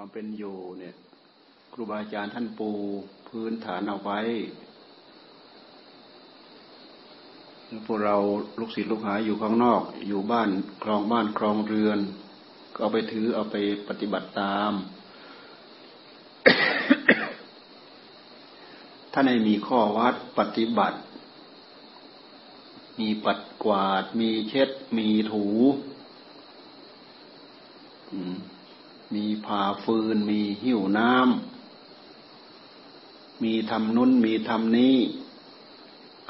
ความเป็นอยู่เนี่ย ครูบาอาจารย์ท่านปูพื้นฐานเอาไว้พวกเราลูกศิษย์ลูกหาอยู่ข้างนอก อยู่บ้านครองบ้านครองเรือนก็เอาไปถือเอาไปปฏิบัติตาม ถ้าในมีข้อวัดปฏิบัติ มีปัดกวาด มีเช็ด มีถู มีผ่าฟืน มีหิ้วน้ำ มีทำนุ่น มีทำนี้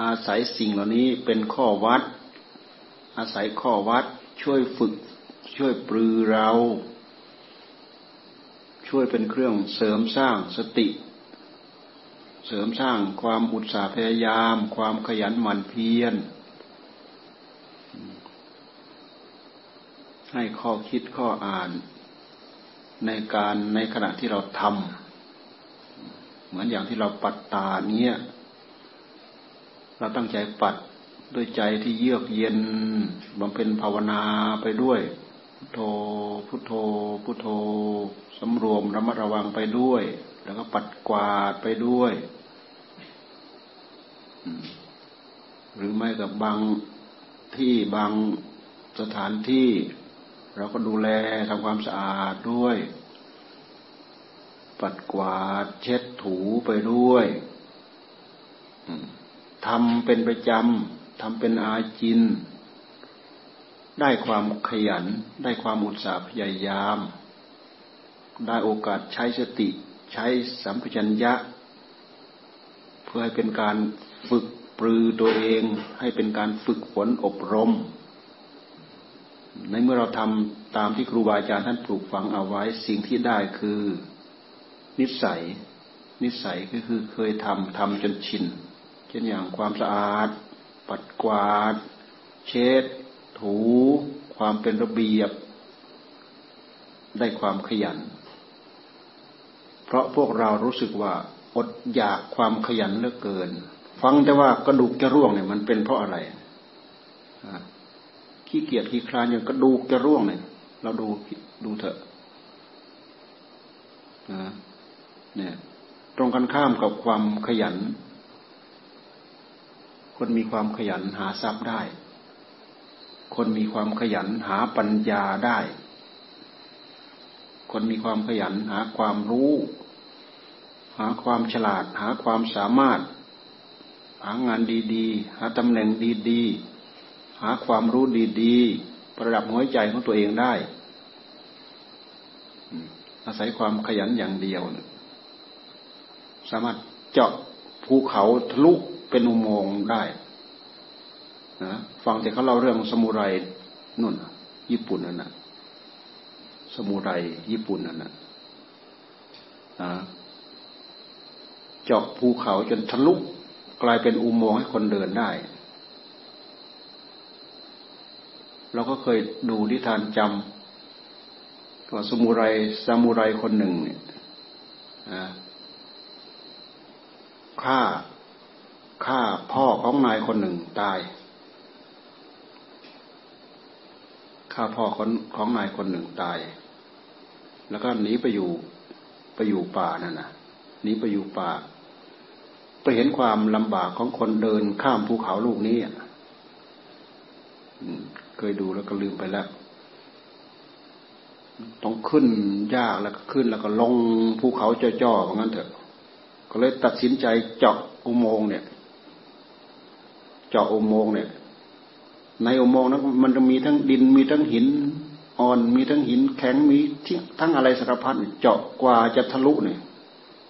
อาศัยสิ่งเหล่านี้เป็นข้อวัด อาศัยข้อวัดช่วยฝึก ช่วยปรือเรา ช่วยเป็นเครื่องเสริมสร้างสติ เสริมสร้างความอุตสาห์พยายาม ความขยันหมั่นเพียรให้ข้อคิดข้ออ่าน ในการในขณะที่เราทำเหมือนอย่างที่เราปัดตาเนี้ยเราตั้งใจปัดด้วยใจที่เยือกเย็นบำเพ็ญภาวนาไปด้วยพุทโธพุทโธพุทโธสำรวมระมัดระวังไปด้วย แล้วก็ปัดกวาดไปด้วย หรือไม่กับบางที่บางสถานที่ เราก็ดูแลทำความสะอาดด้วย ปัดกวาดเช็ดถูไปด้วยทำเป็นประจำทำเป็นอาจิน ได้ความขยัน ได้ความอุตสาห์พยายาม ได้โอกาสใช้สติ ใช้สัมผัสัญญะ เพื่อให้เป็นการฝึกปรือตัวเอง ให้เป็นการฝึกฝนอบรม ในเมื่อเราทำตามที่ครูบาอาจารย์ท่านปลูกฝังเอาไว้ สิ่งที่ได้คือ นิสัย นิสัยก็คือเคยทำทำจนชิน เช่นอย่างความสะอาด ปัดกวาด เช็ด ถู ความเป็นระเบียบ ได้ความขยัน เพราะพวกเรารู้สึกว่าอดอยากความขยันเหลือเกิน ฟังแต่ว่ากระดูกจะร่วงเนี่ยมันเป็นเพราะอะไร ขี้เกียจขี้คลานอย่างกระดูกจะร่วงเนี่ยเราดูดูเถอะนะเนี่ย ตรงกันข้ามกับความขยัน คนมีความขยันหาทรัพย์ได้ คนมีความขยันหาปัญญาได้ คนมีความขยันหาความรู้ หาความฉลาด หาความสามารถ หางานดี ๆ หาตำแหน่งดี ๆ หาความรู้ดีๆ ประดับหัวใจของตัวเองได้ อาศัยความขยันอย่างเดียว สามารถเจาะภูเขาทะลุเป็นอุโมงค์ได้นะฟังแต่เขาเล่าเรื่องสมุไรนุ่น ญี่ปุ่นนั่นนะสมุไรญี่ปุ่นนั่นนะเจาะภูเขาจนทะลุกลายเป็นอุโมงค์ให้คนเดินได้ เราก็เคยดูนิทานจำว่าสมุไรสมุไรคนหนึ่งเนี่ยฆ่าฆ่าพ่อของนายคนหนึ่งตายฆ่าพ่อของของนายคนหนึ่งตาย แล้วก็หนีไปอยู่ไปอยู่ป่านั่นนะหนีไปอยู่ป่า ไปเห็นความลำบากของคนเดินข้ามภูเขาลูกนี้ เคยดูแล้วก็ลืมไปแล้ว ต้องขึ้นยากแล้วก็ขึ้นแล้วก็ลงภูเขาจ่อๆอย่างนั้นเถอะ ก็เลยตัดสินใจเจาะอุโมงค์เนี่ย เจาะอุโมงค์เนี่ย ในอุโมงค์นั้นมันจะมีทั้งดินมีทั้งหินอ่อนมีทั้งหินแข็งมีทั้งอะไรสารพัดเจาะกว่าจะทะลุเนี่ย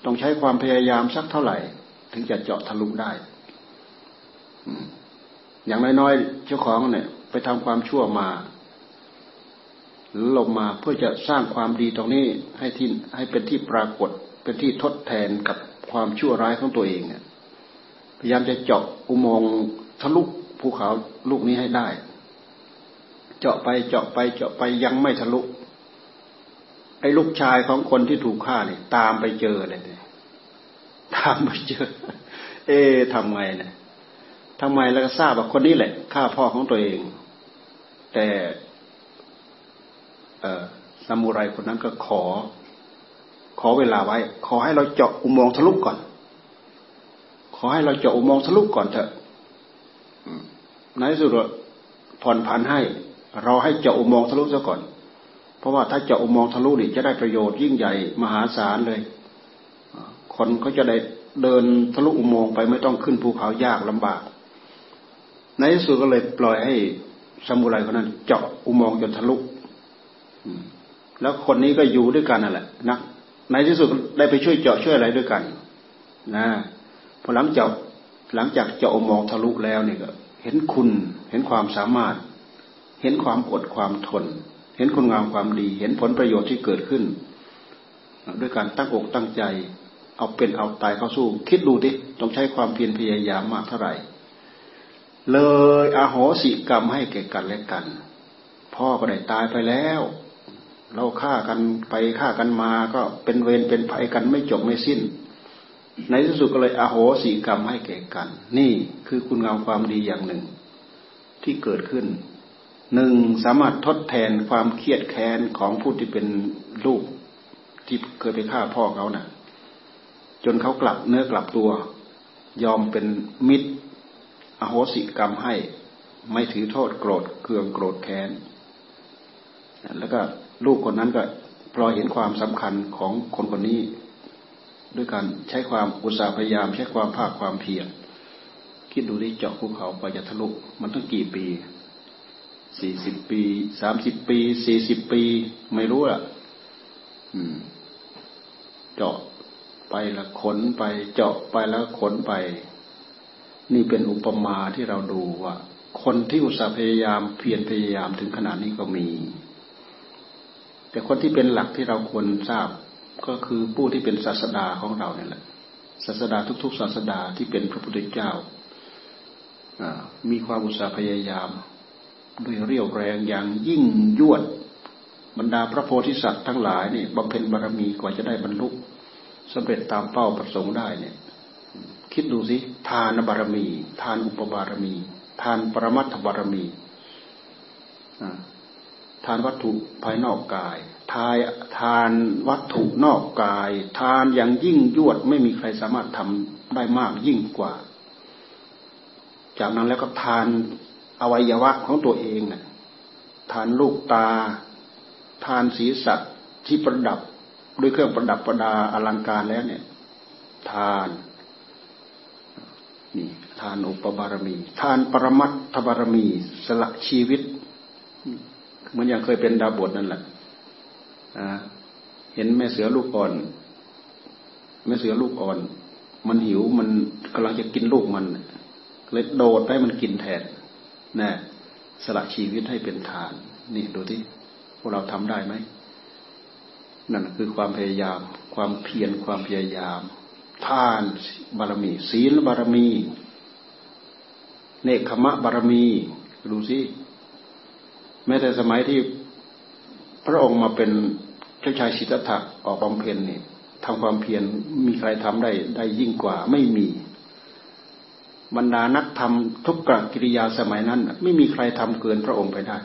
ต้องใช้ความพยายามสักเท่าไหร่ ถึงจะเจาะทะลุได้อย่างน้อยๆเจ้าของเนี่ย ไปทำความชั่วมาลงมาเพื่อจะสร้างความดีตรงนี้ให้ที่ให้เป็นที่ปรากฏเป็นที่ทดแทนกับความชั่วร้ายของตัวเองพยายามจะเจาะอุโมงค์ทะลุภูเขาลูกนี้ให้ได้ เจาะไปเจาะไปเจาะไปยังไม่ทะลุไอ้ลูกชายของคนที่ถูกฆ่าเนี่ยตามไปเจอเลยตามไปเจอ เอ๊ทำไงเนี่ย ทำไมแล้วก็ทราบว่าคนนี้แหละฆ่าพ่อของตัวเอง แต่ซามูไรคนนั้นก็ขอ ขอเวลาไว้ ขอให้เราเจาะอุโมงค์ทะลุก่อน ขอให้เราเจาะอุโมงค์ทะลุก่อนเถอะในที่สุดผ่อนผันให้ เราให้เจาะอุโมงค์ทะลุซะก่อน เพราะว่าถ้าเจาะอุโมงค์ทะลุนี่จะได้ประโยชน์ยิ่งใหญ่มหาศาลเลย คนเขาจะได้เดินทะลุอุโมงค์ไปไม่ต้องขึ้นภูเขายากลำบาก ในที่สุดก็เลยปล่อยให้สมุไรคนนั้น เจาะอุโมงค์จนทะลุแล้วคนนี้ก็อยู่ด้วยกันนั่นแหละนะในที่สุดได้ไปช่วยเจาะช่วยอะไรด้วยกัน นะพอหลังจากหลังจากเจาะอุโมงค์ทะลุแล้วเนี่ยก็เห็นคุณเห็นความสามารถ เห็นความอดความทน เห็นคุณงามความดี เห็นผลประโยชน์ที่เกิดขึ้น ด้วยการตั้งอกตั้งใจ เอาเป็นเอาตายเข้าสู้ คิดดูดิต้องใช้ความเพียรพยายามมากเท่าไหร่ เลยอโหสิกรรมให้แก่กันและกัน พ่อก็ได้ตายไปแล้ว เราฆ่ากันไปฆ่ากันมาก็เป็นเวรเป็นภัยกันไม่จบไม่สิ้น ในที่สุดก็เลยอโหสิกรรมให้แก่กัน นี่คือคุณงามความดีอย่างหนึ่ง ที่เกิดขึ้นหนึ่งสามารถทดแทนความเครียดแค้นของผู้ที่เป็นลูกที่เคยไปฆ่าพ่อเขานะ่ะ จนเขากลับเนื้อกลับตัว ยอมเป็นมิตร อโหสิกรรมให้ไม่ถือโทษโกรธเคืองโกรธแค้น แล้วก็ลูกคนนั้นก็พลอยเห็นความสำคัญของคนคนนี้ ด้วยการใช้ความอุตสาห์พยายาม ใช้ความภาคความเพียรคิดดูที่เจาะภูเขาไปจะทะลุมันต้องกี่ปีสี่สิบปีสามสิบปีสี่สิบปี ไม่รู้อะเจาะไปแล้วขนไปเจาะไปแล้วขนไป นี่เป็นอุปมาที่เราดูว่า คนที่อุตสาห์พยายามเพียรพยายามถึงขนาดนี้ก็มี แต่คนที่เป็นหลักที่เราควรทราบก็คือผู้ที่เป็นศาสดาของเราเนี่ยแหละศาสดาทุก ๆ ศาสดาที่เป็นพระพุทธเจ้ามีความอุตสาห์พยายามด้วยเรี่ยวแรงอย่างยิ่งยวดบรรดาพระโพธิสัตว์ทั้งหลายเนี่ยบำเพ็ญบารมีกว่าจะได้บรรลุสำเร็จตามเป้าประสงค์ได้เนี่ย คิดดูสิ ทานบารมี ทานอุปบารมี ทานปรมัตถบารมีทานวัตถุภายนอกกายทายทานวัตถุนอกกาย ทานอย่างยิ่งยวดไม่มีใครสามารถทำได้มากยิ่งกว่า จากนั้นแล้วก็ทานอวัยวะของตัวเองน่ทานลูกตา ทานศีรษะที่ประดับด้วยเครื่องประดับประดาอลังการแล้วเนี่ย ทาน นี่ทานอุปบารมี ทานปรมัตถบารมี สละชีวิต เหมือนอย่างเคยเป็นดาบทนั่นแหละเห็นแม่เสือลูกอ่อน แม่เสือลูกอ่อน มันหิวมันกำลังจะกินลูกมันเลยโดดให้มันกินแทนนะสละชีวิตให้เป็นทาน นี่ดูที่พวกเราทำได้ไหมนั่นคือความพยายาม ความเพียรความพยายาม ทานบารมี ศีลบารมี เนคขมะบารมี ดูสิแม้แต่สมัยที่พระองค์มาเป็นเจ้าชายสิทธัตถะออกบำเพ็ญนี่ทำความเพียรมีใครทำได้ได้ยิ่งกว่าไม่มี บรรดานักทำทุกกรกิริยาสมัยนั้น ไม่มีใครทำเกินพระองค์ไปได้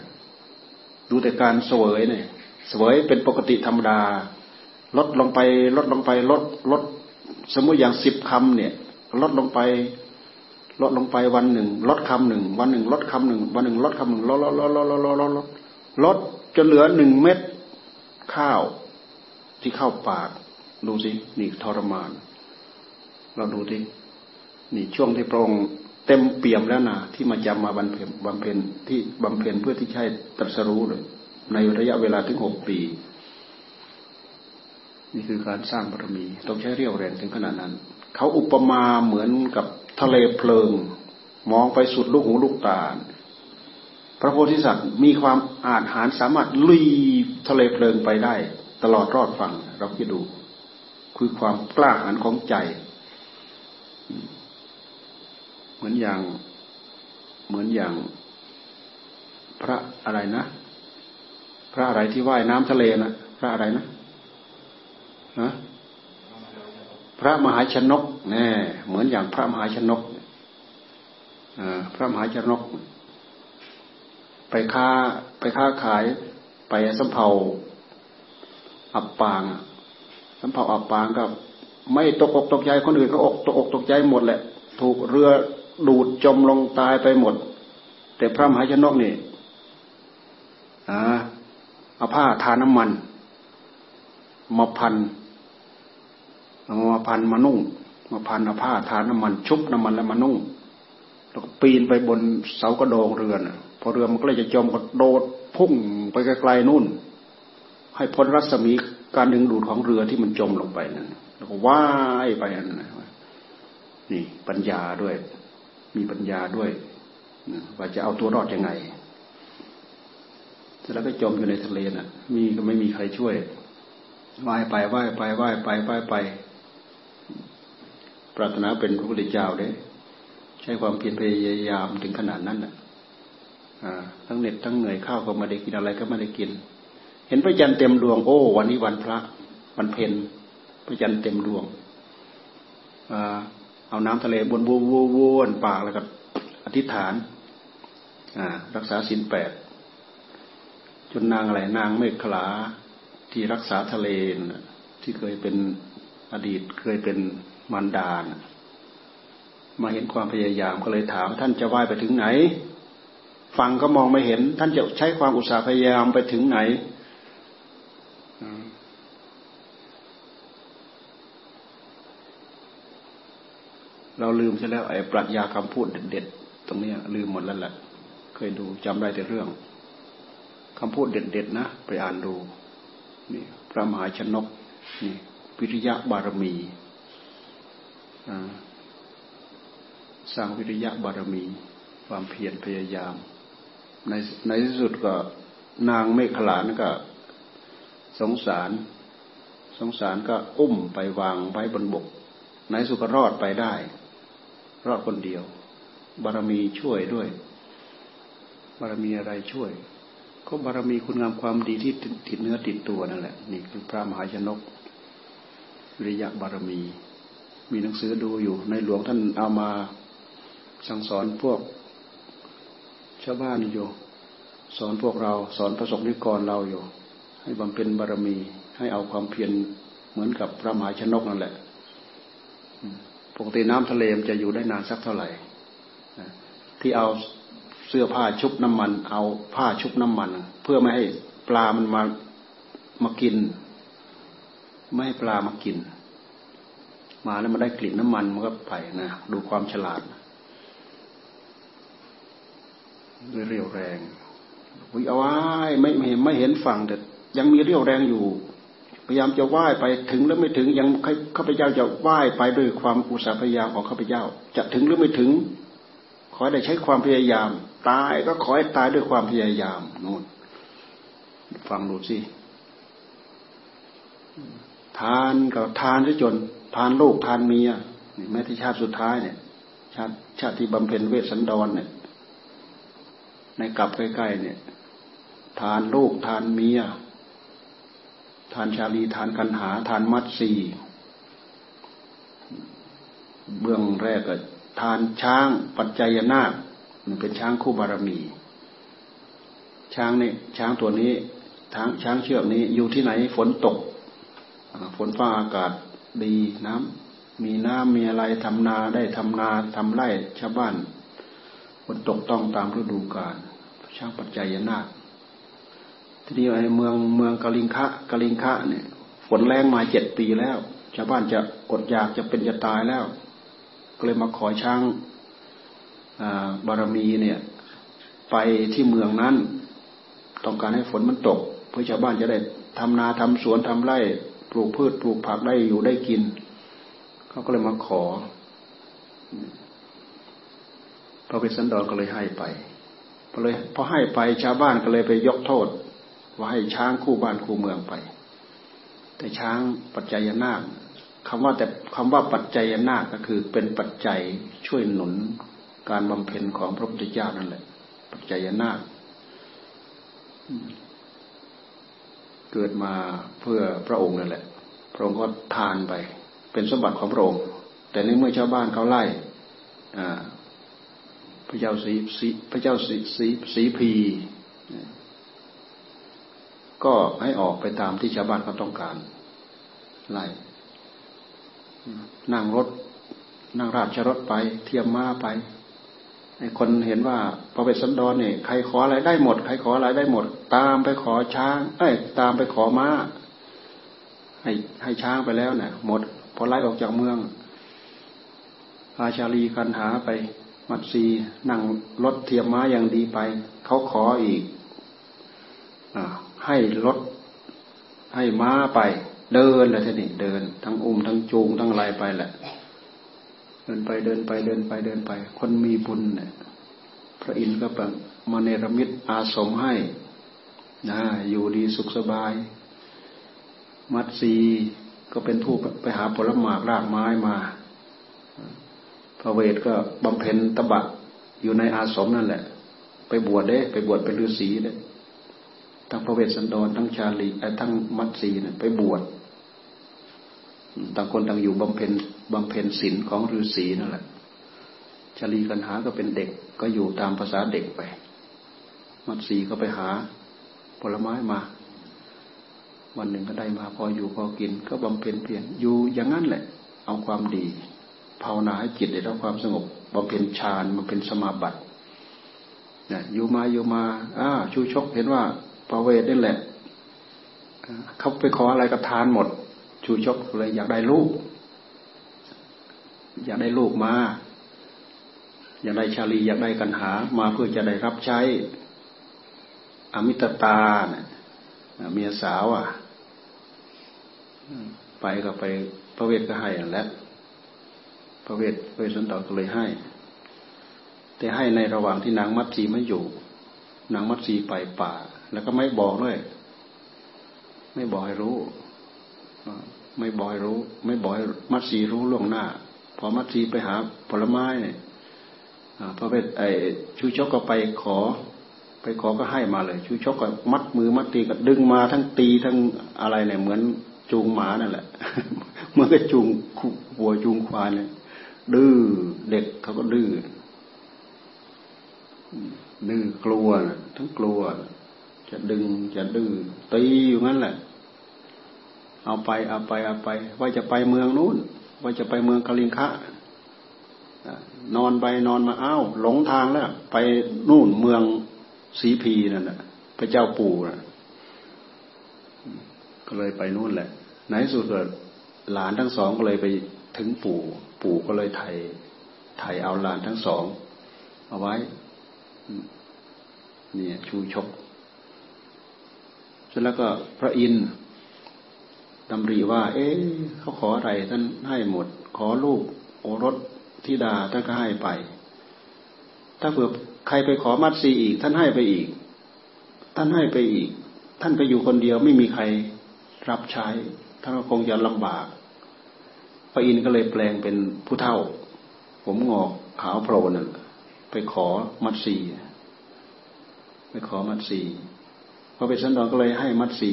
ดูแต่การเสวยเนี่ยเสวยเป็นปกติธรรมดา ลดลงไปลดลงไปลดลด สมมติอย่างสิบคำเนี่ย ลดลงไป ลดลงไปวันหนึ่ง ลดคำหนึ่งวันหนึ่ง ลดคำหนึ่งวันหนึ่งลดคำหนึ่งลดลดลดลดลดลดลดลดจนเหลือหนึ่งเม็ดข้าวที่เข้าปาก ดูสินี่ทรมาน เราดูที่นี่ช่วงที่พระองค์เต็มเปี่ยมแล้วนะที่มาจำมาบำเพ็ญบำเพ็ญที่บำเพ็ญเพื่อที่ใช้ตรัสรู้เลยในระยะเวลาถึงหกปี นี่คือการสร้างบารมี ต้องใช้เรี่ยวแรงถึงขนาดนั้น เขาอุปมาเหมือนกับทะเลเพลิง มองไปสุดลูกหูลูกตา พระโพธิสัตว์มีความอาจหารสามารถลุยทะเลเพลิงไปได้ ตลอดรอดฝั่งเราคิดดู คือความกล้าหาญของใจ เหมือนอย่างเหมือนอย่างพระอะไรนะ พระอะไรที่ว่ายน้ำทะเลนะพระอะไรนะ พระมหาชนกแน่เหมือนอย่างพระมหาชนกพระมหาชนก ไปค้าไปค้าขายไปสัมเภาอับปางสำเภาอับปางก็ไม่ตกอกตกใจคนอื่นก็อกตกอกตกใจหมดแหละ ถูกเรือดูดจมลงตายไปหมด แต่พระมหาชนกนี่อ่าเอาผ้าทาน้ำมันมาพัน เอามาพันมานุ่ง มาพันเอาผ้าทาน้ำมันชุบน้ำมันแล้วมานุ่งแล้วก็ปีนไปบนเสากระโดงเรือนพอเรือมันก็เลยจะจมก็โดดพุ่งไปไกลๆนู่น ให้พ้นรัศมีการดึงดูดของเรือที่มันจมลงไปนั่นแล้วก็ว่ายไปนั่นนี่ปัญญาด้วย มีปัญญาด้วยว่าจะเอาตัวรอดยังไงเสร็จแล้วก็จมอยู่ในทะเลน่ะ มีก็ไม่มีใครช่วยว่ายไปว่ายไปว่ายไปว่ายไป ปรารถนาเป็นพระพุทธเจ้าเด้ใช้ความเพียรพยายามถึงขนาดนั้นน่ะทั้งเหน็ดทั้งเหนื่อยข้าวก็ไม่ได้กินอะไรก็ไม่ได้กิน เห็นพระจันทร์เต็มดวงโอ้วันนี้วันพระวันเพ็ญพระจันทร์เต็มดวงเอาน้ำทะเลบนวนวนปากแล้วก็อธิษฐานรักษาศีลแปดจนนางอะไรนางเมฆขลาที่รักษาทะเลที่เคยเป็นอดีตเคยเป็น มารดานมาเห็นความพยายามก็เลยถาม ท่านจะว่ายไปถึงไหน ฟังก็มองไม่เห็น ท่านจะใช้ความอุตสาห์พยายามไปถึงไหนเราลืมใช่แล้วไอ้ปรัชญาคำพูดเด็ดๆตรงนี้ลืมหมดแล้วแหละเคยดูจำได้แต่เรื่องคำพูดเด็ดๆนะไปอ่านดูนี่พระมหาชนกนี่วิริยะบารมี สร้างวิริยะบารมี ความเพียรพยายาม ในในที่สุดก็นางเมฆขลานก็สงสาร สงสารก็อุ้มไปวางไว้บนบก ในสุก็รอดไปได้ รอดคนเดียว บารมีช่วยด้วย บารมีอะไรช่วย ก็บารมีคุณงามความดีที่ติดเนื้อติดตัวนั่นแหละ นี่คือพระมหาชนกวิริยะบารมี มีหนังสือดูอยู่ในหลวงท่านเอามา สั่งสอนพวกชาวบ้านอยู่ สอนพวกเราสอนประสบนิกรเราอยู่ ให้บำเพ็ญบารมี ให้เอาความเพียรเหมือนกับพระมหาชนกนั่นแหละปกติน้ำทะเลมันจะอยู่ได้นานสักเท่าไหร่ที่เอาเสื้อผ้าชุบน้ำมัน เอาผ้าชุบน้ำมัน เพื่อไม่ให้ปลามันมามากิน ไม่ให้ปลามากิน มาแล้วมันได้กลิ่นน้ำมันมันก็ไปนะดูความฉลาด ด้วยเรียวแรงวิเอาไว้ไม่เห็นไม่เห็นฝั่งแต่ยังมีเรียวแรงอยู่ พยายามจะว่ายไปถึงหรือไม่ถึงยังข้าพเจ้าจะว่ายไปด้วยความอุตสาห์พยายามของข้าพเจ้า จะถึงหรือไม่ถึง ขอได้ใช้ความพยายาม ตายก็ขอให้ตายด้วยความพยายามนู่นฟังดูสิทานกับทานที่จนทานลูกทานเมียแม้ที่ชาติสุดท้ายเนี่ย ชาติชาติที่บำเพ็ญเวสสันดรเนี่ย ในกลับใกล้ๆเนี่ย ทานลูกทานเมีย ทานชาลีทานกันหา ทานมัดสีเบื้องแรกก็ทานช้างปัจจัยนาคมันเป็นช้างคู่บารมี ช้างนี่ช้างตัวนี้ทางช้างเชือกนี้อยู่ที่ไหนฝนตกฝนฟ้าอากาศดีน้ำมีน้ำมีอะไรทำนาได้ทำนาทำไร่ชาวบ้าน ฝนตกต้องตามฤดูกาลช้างปัจจัยยนาคทีนี้ไอ้เมืองเมืองกาลิงคะกาลิงคะเนี่ยฝนแรงมาเจ็ดปีแล้วชาวบ้านจะอดอยากจะเป็นจะตายแล้ว ก็เลยมาขอช้างบารมีเนี่ย ไปที่เมืองนั้น ต้องการให้ฝนมันตก เพื่อชาวบ้านจะได้ทำนาทำสวนทำไร่ปลูกพืชปลูกผักได้อยู่ได้กิน เขาก็เลยมาขอ ระเวสสันดรก็เลยให้ไปพอเลยพอให้ไปชาวบ้านก็เลยไปยกโทษ ว่าให้ช้างคู่บ้านคู่เมืองไป แต่ช้างปัจจัยนาคคำว่าแต่คำว่าปัจจัยนาคก็คือเป็นปัจจัยช่วยหนุนการบำเพ็ญของพระพุทธเจ้านั่นแหละ ปัจจัยนาคเกิดมาเพื่อพระองค์นั่นแหละ พระองค์ก็ทานไป เป็นสมบัติของพระองค์ แต่ในเมื่อชาวบ้านเขาไล่ ระเจ้าสีสีพระเจ้าสีสีสีพีก็ให้ออกไปตามที่ชาวบ้านเขาต้องการไล่นั่งรถ นั่งราชรถไปเทียมม้าไปไอ้คนเห็นว่าพระเวสสันดรเนี่ยใครขออะไรได้หมด ใครขออะไรได้หมด ตามไปขอช้าง เอ้ย ตามไปขอม้า ให้ให้ช้างไปแล้วเนี่ยหมด พอไล่ออกจากเมือง ราชาลีกันหาไป มัดซีนั่งรถเทียมม้าอย่างดีไป เขาขออีกอให้รถให้ม้าไป เดินเลยทีนี้เดิน ทั้งอุ้มทั้งจูงทั้งอะไรไปแหละ เดินไปเดินไปเดินไปเดินไป คนมีบุญเนี่ยพระอินทร์ก็แบบมาเนรมิตอาสมให้นะอยู่ดีสุขสบาย มัดซีก็เป็นผู้ไปหาผลหมากรากไม้มา พระเวทก็บำเพ็ญตบะอยู่ในอาสมนั่นแหละ ไปบวชเด้ ไปบวชเป็นฤาษีเด้ทั้งพระเวทสันดรทั้งชาลีทั้งมัดสีเนี่ยไปบวชต่างคนต่างอยู่บำเพ็ญบำเพ็ญศีลของฤาษีนั่นแหละชาลีกันหาก็เป็นเด็กก็อยู่ตามภาษาเด็กไป มัดสีก็ไปหาผลไม้มา วันหนึ่งก็ได้มาพออยู่พอกิน ก็บำเพ็ญเพียรอยู่อย่างนั้นแหละ เอาความดี ภาวนาให้จิตได้รับความสงบบำเพ็ญฌานบำเพ็ญสมาบัติเนี่ยอยู่มาอยู่มาอ้าชูชกเห็นว่าพระเวทนี่แหละเขาไปขออะไรกับทานหมด ชูชกเลยอยากได้ลูก อยากได้ลูกมา อยากได้ชาลีอยากได้กันหา มาเพื่อจะได้รับใช้ อมิตตาเนี่ยเมียสาวอะ ไปก็ไปพระเวทก็ให้แล้ว พระเวทพระเวสสันดรก็เลยให้ แต่ให้ในระหว่างที่นางมัตสีไม่อยู่ นางมัตสีไปป่า แล้วก็ไม่บอกด้วย ไม่บอกให้รู้ไม่บอยรู้ ไม่บอยมัดสีรู้ล่วงหน้า พอมัดสีไปหาผลไม้เนี่ยพระเวทไอ้ชูชกก็ไปขอ ไปขอก็ให้มาเลยชูชกก็มัดมือมัดตีก็ดึงมาทั้งตีทั้งอะไรเนี่ยเหมือนจูงหมานั่นแหละ เมื่อก็จูงวัวจูงควายเนี่ย ดื้อเด็กเขาก็ดื้อดื้อกลัวทั้งกลัว จะดึงจะดื้อตีอยู่งั้นแหละ เอาไปเอาไปเอาไป ว่าจะไปเมืองนู้น ว่าจะไปเมืองกลิงคะนอนไปนอนมาอ้าวหลงทางแล้ว ไปนู่นเมืองสีพีนั่นแหละพระเจ้าปู่นะก็เลยไปนู่นแหละ ในสุดหลานทั้งสองก็เลยไปถึงปู่ ปู่ก็เลยไถ่ไถ่เอาลานทั้งสองเอาไว้ เนี่ยชูชกเสร็จแล้วก็พระอินทร์ดำริว่า เอ๊ะเขาขออะไรท่านให้หมด ขอลูกโอรสธิดาท่านก็ให้ไป ถ้าเผื่อใครไปขอมัดซีอีก ท่านให้ไปอีก ท่านให้ไปอีก ท่านไปอยู่คนเดียวไม่มีใครรับใช้ท่านก็คงจะลำบาก พระอินทร์ก็เลยแปลงเป็นผู้เฒ่า ผมงอกขาวโพลนไปขอมัดซีไปขอมัดซีพอไปสันดอนก็เลยให้มัดซี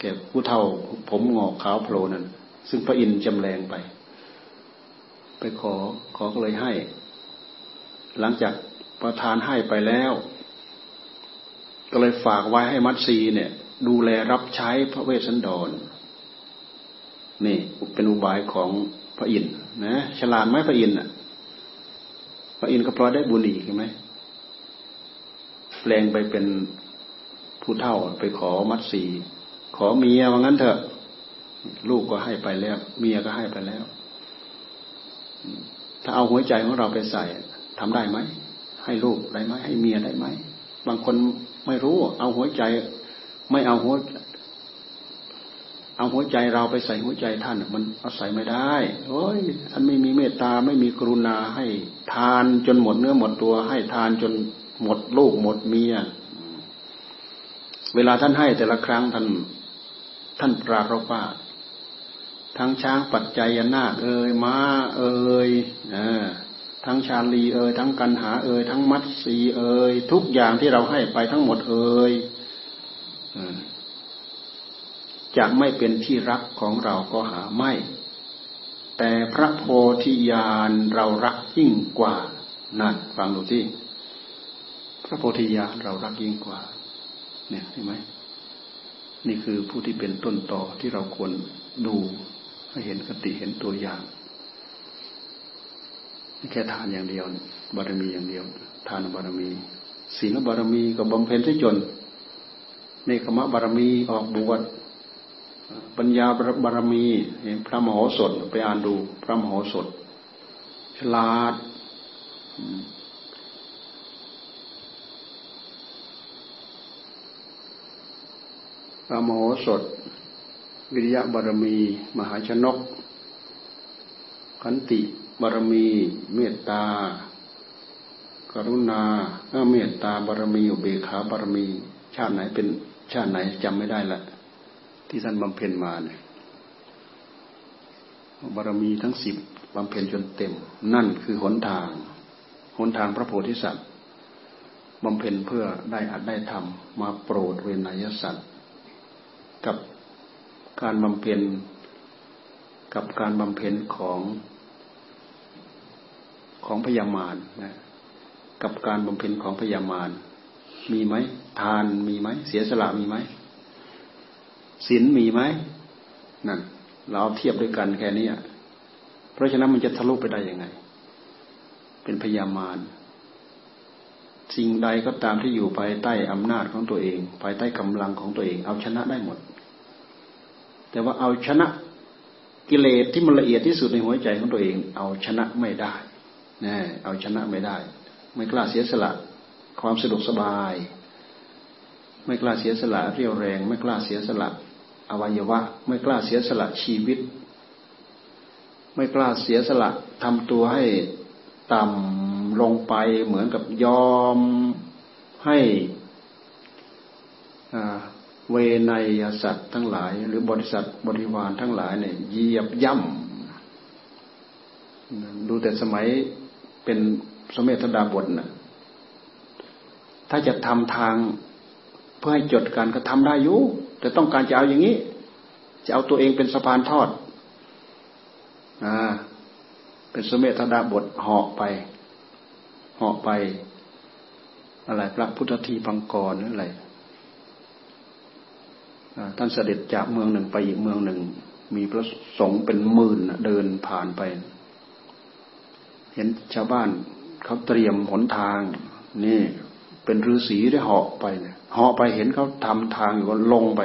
แก่ผู้เฒ่า ผมงอกขาวโผล่นั่นซึ่งพระอินทร์จำแรงไป ไปขอขอก็เลยให้ หลังจากประทานให้ไปแล้ว ก็เลยฝากไว้ให้มัตสีเนี่ย ดูแลรับใช้พระเวสสันดร นี่เป็นอุบายของพระอินทร์นะฉลาดไหมพระอินทร์อะ พระอินทร์ก็พลอยได้บุญอีกใช่ไหมแปลงไปเป็นผู้เท่าไปขอมัตสีขอเมียว่างั้นเถอะ ลูกก็ให้ไปแล้ว เมียก็ให้ไปแล้ว ถ้าเอาหัวใจของเราไปใส่ทำได้ไหมให้ลูกได้ไหมให้เมียได้ไหมบางคนไม่รู้ เอาหัวใจ ไม่เอาหัว เอาหัวใจเราไปใส่หัวใจท่านมันเอาใส่ไม่ได้โอ้ยท่านไม่มีเมตตาไม่มีกรุณาให้ทานจนหมดเนื้อหมดตัว ให้ทานจนหมดลูกหมดเมียเวลาท่านให้แต่ละครั้งท่านท่านปรารภว่าทั้งช้างปัจจัยนาคเอ่ยม้าเอ่ยทั้งชาลีเอ่ยทั้งกันหาเอ่ยทั้งมัดสีเอ่ยทุกอย่างที่เราให้ไปทั้งหมดเอ่ย จะไม่เป็นที่รักของเราก็หาไม่ แต่พระโพธิญาณเรารักยิ่งกว่านั่นฟังดูที่พระโพธิญาณเรารักยิ่งกว่า เนี่ยเห็นไหมนี่คือผู้ที่เป็นต้นต่อที่เราควรดูให้เห็นคติเห็นตัวอย่างแค่ทานอย่างเดียว บารมีอย่างเดียว ทานบารมีศีลบารมีกับบำเพ็ญที่จนเนคขมะบารมีออกบวช ปัญญาบารมีพระมโหสถไปอ่านดู พระมโหสถฉลาดพระมโหสถ วิริยะบารมี มหาชนก ขันติบารมี เมตตา กรุณาเมตตาบารมีอุเบกขาบารมี ชาติไหนเป็นชาติไหนจำไม่ได้ละ ที่ท่านบำเพ็ญมาเนี่ยบารมีทั้งสิบบำเพ็ญจนเต็ม นั่นคือหนทาง หนทางพระโพธิสัตว์บำเพ็ญเพื่อได้อัดได้ทำมาโปรดเวนยสัตว์กับการบำเพ็ญกับการบำเพ็ญของของพยามารนะกับการบำเพ็ญของพยามารมีไหมทานมีไหมเสียสละมีไหม ศีลมีไหมนั่นเราเทียบด้วยกันแค่นี้เพราะฉะนั้นมันจะทะลุไปได้ยังไง เป็นพยามารสิ่งใดก็ตามที่อยู่ภายใต้อำนาจของตัวเอง ภายใต้กำลังของตัวเอง เอาชนะได้หมด แต่ว่าเอาชนะกิเลสที่มันละเอียดที่สุดในหัวใจของตัวเอง เอาชนะไม่ได้นะเอาชนะไม่ได้ ไม่กล้าเสียสละ ความสะดวกสบาย ไม่กล้าเสียสละเรี่ยวแรง ไม่กล้าเสียสละ อวัยวะ ไม่กล้าเสียสละชีวิต ไม่กล้าเสียสละทำตัวให้ต่ำลงไปเหมือนกับยอมให้เวนยสัตว์ทั้งหลาย หรือบริษัทบริวารทั้งหลายเนี่ยเหยียบย่ำดูแต่สมัยเป็นสมเด็จดาบทนะถ้าจะทำทางเพื่อให้จดกันก็ทำได้อยู่ แต่ต้องการจะเอาอย่างนี้ จะเอาตัวเองเป็นสะพานทอดอ่าเป็นสมเด็จดาบทเหาะไปเหาะไป อะไรพระพุทธทีพังกรหรืออะไรท่านเสด็จจากเมืองหนึ่งไปอีกเมืองหนึ่ง มีพระสงฆ์เป็นหมื่นเดินผ่านไป เห็นชาวบ้านเขาเตรียมหนทาง นี่ เป็นฤาษีได้เหาะไปเนี่ยเหาะไปเห็นเขาทำทางอยู่ก็ลงไป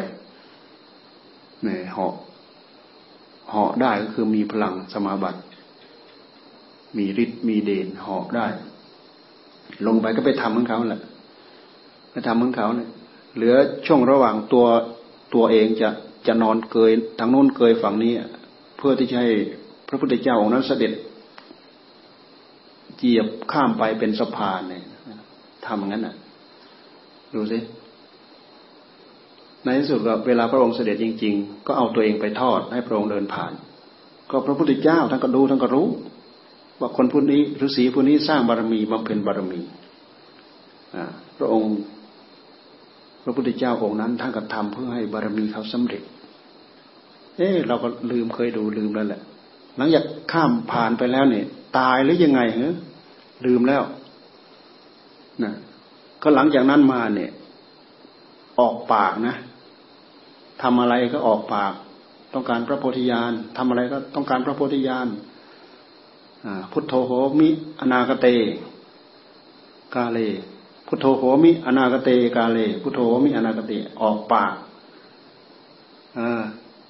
เนี่ยเหาะเหาะได้ก็คือมีพลังสมาบัติ มีฤทธิ์มีเดชเหาะได้ ลงไปก็ไปทำเหมือนเขาแหละไปทำเหมือนเขาเนี่ยเหลือช่วงระหว่างตัวตัวเองจะจะนอนเกยทางโน้นเกยฝั่งนี้ เพื่อที่จะให้พระพุทธเจ้าองค์นั้นเสด็จเจียบข้ามไปเป็นสะพานเนี่ย ทำงั้นอะ ดูสิในที่สุดเวลาพระองค์เสด็จจริง ๆ ก็เอาตัวเองไปทอดให้พระองค์เดินผ่าน ก็พระพุทธเจ้าท่านก็ดูท่านก็รู้ว่าคนผู้นี้ฤาษีผู้นี้สร้างบารมีบำเพ็ญบารมีพระองค์พระพุทธเจ้าองค์นั้นท่านก็ทำเพื่อให้บารมีเขาสำเร็จ เอ๊เราก็ลืมเคยดูลืมแล้วแหละ หลังจากข้ามผ่านไปแล้วเนี่ย ตายหรือยังไงเหรอลืมแล้ว นะก็หลังจากนั้นมาเนี่ย ออกปากนะทำอะไรก็ออกปาก ต้องการพระโพธิญาณทำอะไรก็ต้องการพระโพธิญาณพุทโธโหมิอนาคเต กาเล พุทโธโหมิอนาคเต กาเล พุทโธโหมิอนาคเตออกปาก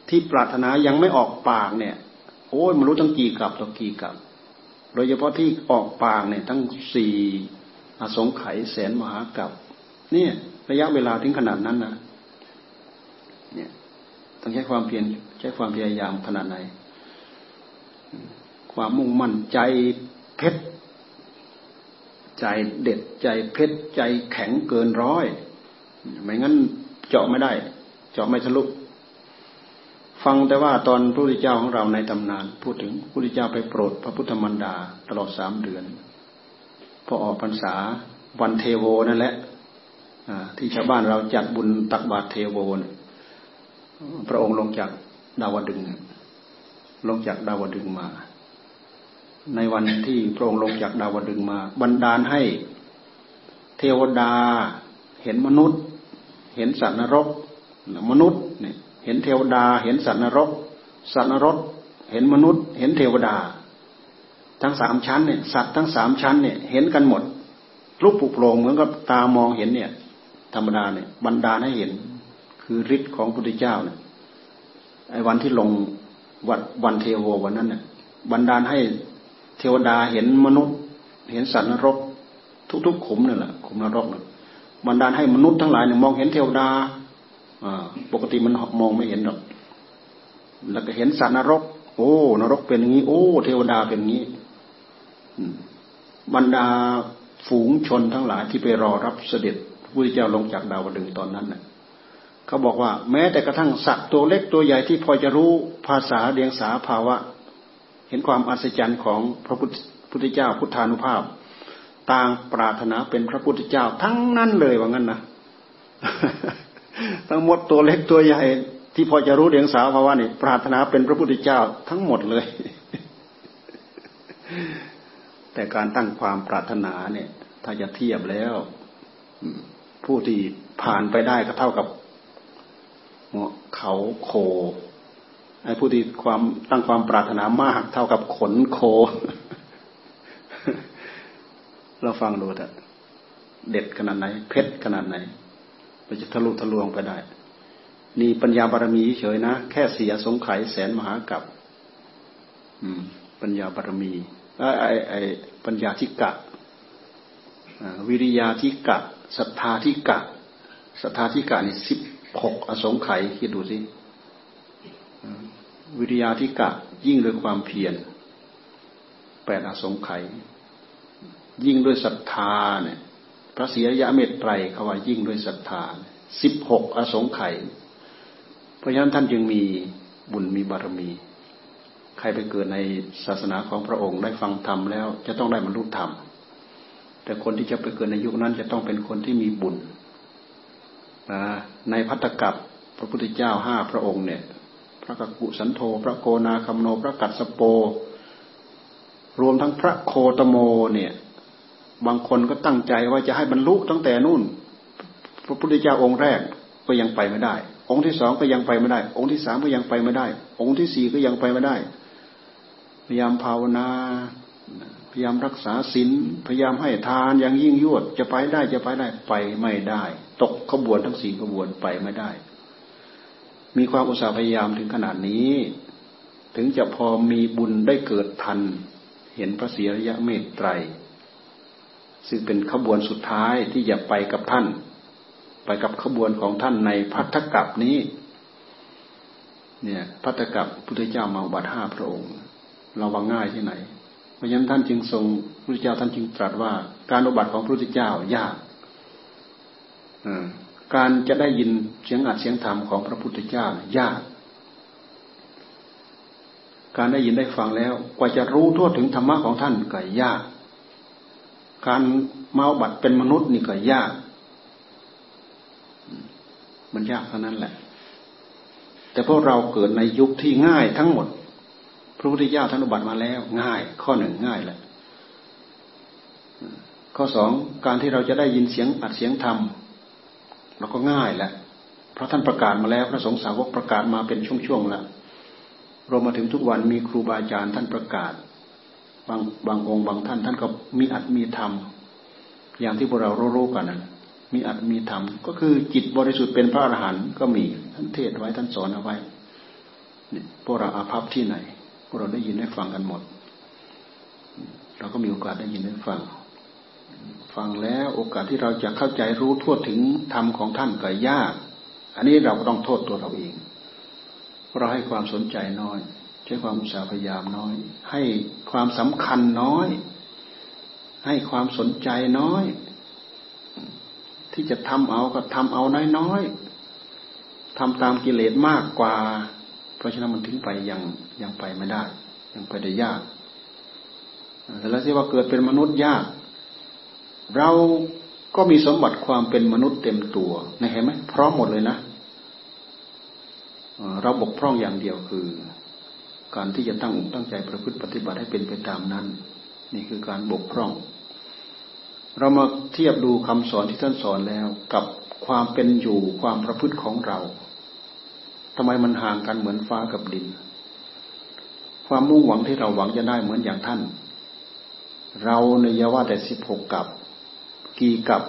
ที่ปรารถนายังไม่ออกปากเนี่ย โอ้ยมันรู้ตั้งกี่กับต่อกี่กับ โดยเฉพาะที่ออกปากเนี่ย ทั้งสี่ อสงไขยแสนมหากับเนี่ยระยะเวลาถึงขนาดนั้นนะเนี่ยต้องใช้ความเพียรใช้ความพยายามขนาดไหน ความมุ่งมั่นใจเพชรใจเด็ดใจเพชรใจแข็งเกินร้อยไม่งั้นเจาะไม่ได้ เจาะไม่ทะลุฟังแต่ว่าตอนพระพุทธเจ้าของเราในตำนาน พูดถึงพระพุทธเจ้าไปโปรด พระพุทธมารดาตลอดสามเดือน พอออกพรรษาวันเทโวนั่นแหละที่ชาวบ้านเราจัดบุญตักบาตรเทโวนะพระองค์ลงจากดาวดึงลงจากดาวดึงมา ในวันที่พระองค์ลงจากดาวดึงมา บันดาลให้เทวดา เห็นมนุษย์ เห็นสัตว์นรกมนุษย์เนี่ยเห็นเทวดา เห็นสัตว์นรก สัตว์นรก เห็นมนุษย์ เห็นเทวดา ทั้งสามชั้นเนี่ยสัตว์ทั้งสามชั้นเนี่ยเห็นกันหมดรูปปุโปรงเหมือนกับตามองเห็นเนี่ย ธรรมดาเนี่ยบรรดาให้เห็น คือฤทธิ์ของพระพุทธเจ้าเนี่ยไอ้วันที่ลงวันวันเทโววันนั้นเนี่ยบรรดาให้เทวดาเห็นมนุษย์ เห็นสัตว์นรก ทุกๆขุมนี่แหละขุมนรกเนี่ยบรรดาให้มนุษย์ทั้งหลายเนี่ยมองเห็นเทวดาปกติมันมองไม่เห็นหรอกแล้วก็เห็นสัตว์นรก โอ้ นรกเป็นอย่างนี้ โอ้ เทวดาเป็นอย่างนี้ บรรดาฝูงชนทั้งหลายที่ไปรอรับเสด็จพระเจ้าลงจากดาวดึงตอนนั้นน่ะเขาบอกว่า แม้แต่กระทั่งสัตว์ตัวเล็กตัวใหญ่ที่พอจะรู้ภาษาเดียงสาภาวะ เห็นความอัศจรรย์ของพระพุทธเจ้าพุทธานุภาพ ต่างปรารถนาเป็นพระพุทธเจ้าทั้งนั้นเลยว่างั้นนะทั้งหมดตัวเล็กตัวใหญ่ที่พอจะรู้เดียงสาภาวะนี่ปรารถนาเป็นพระพุทธเจ้าทั้งหมดเลย แต่การตั้งความปรารถนาเนี่ย ถ้าจะเทียบแล้วผู้ที่ผ่านไปได้ก็เท่ากับเขาโคไอ้ผู้ที่ความตั้งความปรารถนามาก เท่ากับขนโค เราฟังดูเถอะเด็ดขนาดไหน เพชรขนาดไหนเราจะทะลุทะลวงไปได้ นี่ปัญญาบารมีเฉยนะ แค่เสียสงไขยแสนมหากับปัญญาบารมี ไอ้ไอ้ไอ้ปัญญาทิกะวิริยาทิกะศรัทธาทิกะศรัทธาทิกะนี่สิบหกอสงไขยคิดดูสิวิริยาทิกะยิ่งด้วยความเพียรแปดอสงไขยยิ่งด้วยศรัทธาเนี่ยพระศรีอริยเมตไตรเขาว่ายิ่งด้วยศรัทธาสิบหกอสงไขยเพราะฉะนั้นท่านจึงมีบุญมีบารมี ใครไปเกิดในศาสนาของพระองค์ได้ฟังธรรมแล้ว จะต้องได้บรรลุธรรม แต่คนที่จะไปเกิดในยุคนั้นจะต้องเป็นคนที่มีบุญในพัตตกับพระพุทธเจ้าห้าพระองค์เนี่ย พระกักุสันโธพระโกนาคัมโน พระกัสสโป รวมทั้งพระโคตโมเนี่ย บางคนก็ตั้งใจว่าจะให้บรรลุตั้งแต่นู่น พระพุทธเจ้าองค์แรกก็ยังไปไม่ได้ องค์ที่สองก็ยังไปไม่ได้ องค์ที่สามก็ยังไปไม่ได้ องค์ที่สี่ก็ยังไปไม่ได้ พยายามภาวนา พยายามรักษาศีลพยายามให้ทานอย่างยิ่งยวด จะไปได้จะไปได้ไปไม่ได้ ตกขบวนทั้งสี่ขบวนไปไม่ได้ มีความอุตสาห์พยายามถึงขนาดนี้ ถึงจะพอมีบุญได้เกิดทัน เห็นพระเสียระยะเมตไตร ซึ่งเป็นขบวนสุดท้ายที่จะไปกับท่าน ไปกับขบวนของท่านในพัทธกับนี้เนี่ยพัทธกับพุทธเจ้ามาบัตห้าพระองค์ ราว่าง่ายที่ไหน เพราะฉะนั้นท่านจึงทรงพุทธเจ้าท่านจึงตรัสว่า การอุบัติของพระพุทธเจ้ายากการจะได้ยินเสียงอัดเสียงธรรมของพระพุทธเจ้ายาก การได้ยินได้ฟังแล้ว กว่าจะรู้ทั่วถึงธรรมะของท่านก็ยาก การเมาบัตเป็นมนุษย์นี่ก็ยาก มันยากเท่านั้นแหละ แต่พวกเราเกิดในยุคที่ง่ายทั้งหมด พระพุทธเจ้าท่านอุบัติมาแล้ว ง่าย ข้อหนึ่งง่ายแหละข้อสองการที่เราจะได้ยินเสียงอัดเสียงธรรมเราก็ง่ายแหละเพราะท่านประกาศมาแล้ว พระสงฆ์สาวกประกาศมาเป็นช่วงๆแล้วรวมมาถึงทุกวันมีครูบาอาจารย์ท่านประกาศ บางบางองค์บางท่านท่านก็มีอัตมีธรรม อย่างที่พวกเรารู้ๆกันนะมีอัตมีธรรม ก็คือจิตบริสุทธิ์เป็นพระอรหันต์ก็มีท่านเทศไว้ท่านสอนเอาไว้พวกเราอาภัพที่ไหน พวกเราได้ยินได้ฟังกันหมด เราก็มีโอกาสได้ยินได้ฟัง ฟังแล้วโอกาสที่เราจะเข้าใจรู้ทั่วถึงธรรมของท่านก็ยาก อันนี้เราก็ต้องโทษตัวเราเองเราให้ความสนใจน้อย ใช้ความอุตสาห์พยายามน้อย ให้ความสำคัญน้อย ให้ความสนใจน้อย ที่จะทำเอาก็ทำเอาน้อยๆทำตามกิเลสมากกว่า เพราะฉะนั้นมันถึงไปยังยังไปไม่ได้ ยังไปได้ยากแต่แล้วที่ว่าเกิดเป็นมนุษย์ยาก เราก็มีสมบัติความเป็นมนุษย์เต็มตัวนะเห็นไหมพร้อมหมดเลยนะเราบกพร่องอย่างเดียวคือ การที่จะตั้งอกตั้งใจประพฤติปฏิบัติให้เป็นไปตามนั้น นี่คือการบกพร่อง เรามาเทียบดูคำสอนที่ท่านสอนแล้วกับความเป็นอยู่ความประพฤติของเรา ทำไมมันห่างกันเหมือนฟ้ากับดิน ความมุ่งหวังที่เราหวังจะได้เหมือนอย่างท่าน เราในยาว่าแต่สิบหกกับ กี่กับ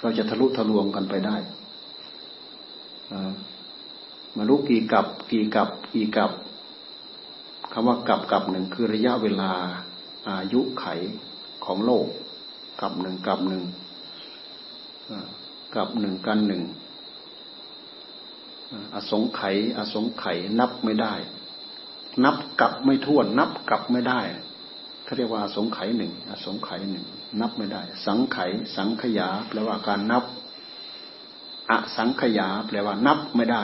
เราจะทะลุทะลวงกันไปได้มารู้กี่กับ กี่กับ กี่กับคำว่ากับกับหนึ่งคือระยะเวลาอายุไขของโลกกับหนึ่งกับหนึ่งกับหนึ่งกันหนึ่ง อสงไขยอสงไขยนับไม่ได้ นับกลับไม่ท้วน นับกลับไม่ได้เขาเรียกว่าอสงไขยหนึ่งอสงไขยหนึ่งนับไม่ได้ สังไขสังขยาแปลว่าการนับ อสังขยาแปลว่า นับไม่ได้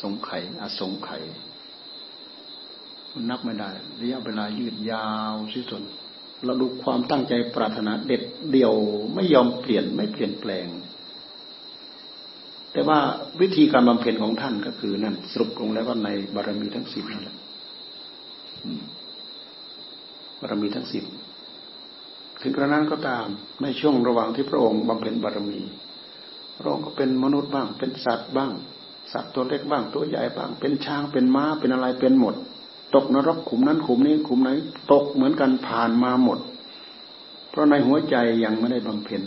สงไขอสงไขมันนับไม่ได้ระยะเวลายืดยาวที่สุดเราดูความตั้งใจปรารถนาเด็ดเดี่ยวไม่ยอมเปลี่ยนไม่เปลี่ยนแปลง แต่ว่าวิธีการบำเพ็ญของท่านก็คือนั่นสรุปลงแล้วว่าในบารมีทั้งสิบนั่นแหละบารมีทั้งสิบถึงกระนั้นก็ตามในช่วงระหว่างที่พระองค์บำเพ็ญบารมีพระองค์ก็เป็นมนุษย์บ้าง เป็นสัตว์บ้าง สัตว์ตัวเล็กบ้าง ตัวใหญ่บ้าง เป็นช้างเป็นม้าเป็นอะไรเป็นหมด ตกนรกขุมนั้นขุมนี้ขุมไหน ตกเหมือนกันผ่านมาหมด เพราะในหัวใจยังไม่ได้บำเพ็ญ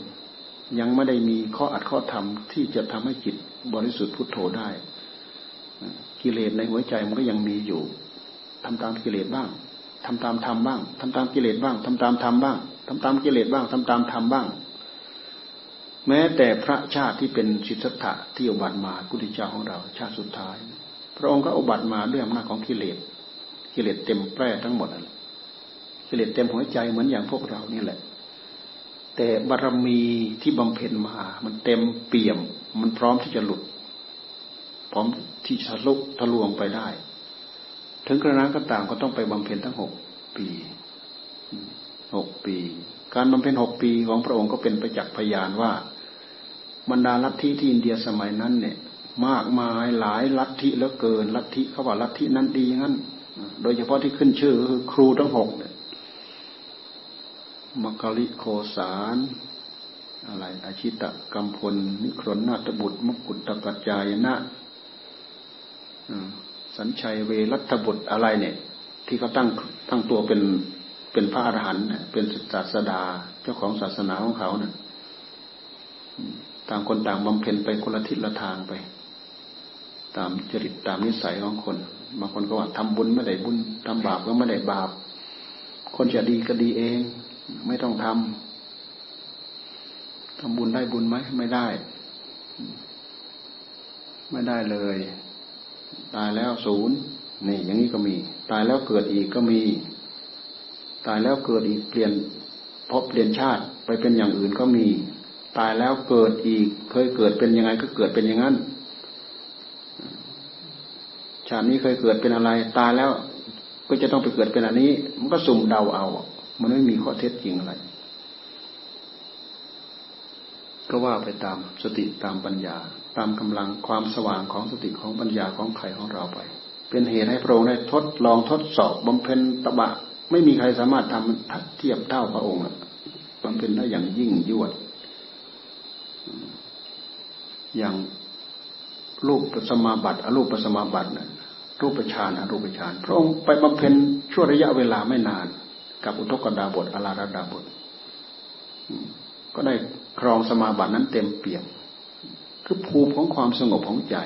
ยังไม่ได้มีข้ออัดข้อธรรมที่จะทำให้จิตบริสุทธิ์พุทโธได้ กิเลสในหัวใจมันก็ยังมีอยู่ทำตามกิเลสบ้างทำตามธรรมบ้างทำตามกิเลสบ้างทำตามธรรมบ้างทำตามกิเลสบ้างทำตามธรรมบ้าง แม้แต่พระชาติที่เป็นสิทธัตถะที่อุบัติมาพุทธเจ้าของเรา ชาติสุดท้าย พระองค์ก็อุบัติมาด้วยอำนาจของกิเลส กิเลสเต็มแปร่ทั้งหมดกิเลสเต็มหัวใจเหมือนอย่างพวกเรานี่แหละ แต่บารมีที่บำเพ็ญมา มันเต็มเปี่ยม มันพร้อมที่จะหลุด พร้อมที่จะลุกทะลวงไปได้ ถึงกระนั้นก็ตามก็ต้องไปบำเพ็ญทั้งหกปีหกปี การบำเพ็ญหกปีของพระองค์ก็เป็นประจักษ์พยานว่า บรรดาลัทธิที่อินเดียสมัยนั้น เนี่ย มากมายหลายลัทธิแล้วเกินลัทธิเขาว่าลัทธินั้นดีงั้น โดยเฉพาะที่ขึ้นชื่อคือครูทั้งหกเนี่ย มัคคลิโคสารอะไรอาชิตะกัมพล นิครนนาตบุตรมกุฏตกัจจายนะสัญชัยเวรัตบุตรอะไรเนี่ย ที่เขาตั้งตั้งตัวเป็นเป็นพระอรหันต์เป็นศาสดาเจ้าของศาสนาของเขาเนี่ยต่างคนต่างบำเพ็ญไปคนละทิศละทางไป ตามจริตตามนิสัยของคนบางคนก็ว่าทำบุญไม่ได้บุญทำบาปก็ไม่ได้บาป คนจะดีก็ดีเอง ไม่ต้องทำทำบุญได้บุญไหมไม่ได้ ไม่ได้เลย ตายแล้วศูนย์นี่ อย่างนี้ก็มี ตายแล้วเกิดอีกก็มี ตายแล้วเกิดอีกเปลี่ยนพบเปลี่ยนชาติไปเป็นอย่างอื่นก็มี ตายแล้วเกิดอีก เคยเกิดเป็นยังไงก็เกิดเป็นอย่างนั้นชาตินี้เคยเกิดเป็นอะไร ตายแล้วก็จะต้องไปเกิดเป็นอันนี้ มันก็สุ่มเดาเอา มันไม่มีข้อเท็จจริงอะไร ก็ว่าไปตามสติตามปัญญา ตามกำลังความสว่างของสติของปัญญาของไข่ของเราไป เป็นเหตุให้พระองค์ได้ทดลองทดสอบบำเพ็ญตบะ ไม่มีใครสามารถทำทัดเทียบเท่าพระองค์บำเพ็ญได้อย่างยิ่งยวด อย่างรูปสมาบัติอรูปสมาบัตินะรูปฌานอรูปฌานพระองค์ไปบำเพ็ญช่วระยะเวลาไม่นาน กับอุทกดาบทอลาระดาบทก็ได้ครองสมาบัตินั้นเต็มเปี่ยมคือภูมิของความสงบของใจ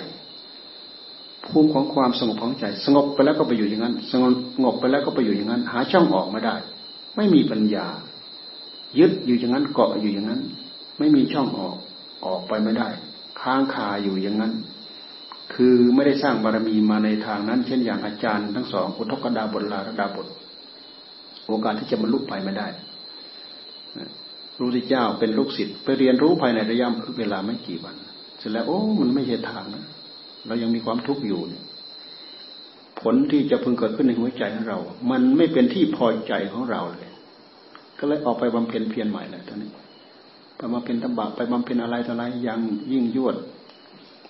ภูมิของความสงบของใจ สงบไปแล้วก็ไปอยู่อย่างนั้น สงบไปแล้วก็ไปอยู่อย่างนั้น หาช่องออกไม่ได้ ไม่มีปัญญา ยึดอยู่อย่างนั้นเกาะอยู่อย่างนั้น ไม่มีช่องออกออกไปไม่ได้ ค้างคาอยู่อย่างนั้น คือไม่ได้สร้างบารมีมาในทางนั้น เช่นอย่างอาจารย์ทั้งสองอุทกดาบทลาระดาบท โอกาสที่จะบรรลุไปไม่ได้รู้ที่เจ้าเป็นลูกศิษย์ไปเรียนรู้ภายในระยะเวลาไม่กี่วัน เสร็จแล้วโอ้มันไม่ใช่ทางนะเรายังมีความทุกข์อยู่เนี่ยผลที่จะพึงเกิดขึ้นในหัวใจของเรา มันไม่เป็นที่พอใจของเราเลย ก็เลยออกไปบำเพ็ญเพียรใหม่แหละตอนนี้ไปบำเพ็ญตบะไปบำเพ็ญอะไรต่ออะไรยังยิ่งยวด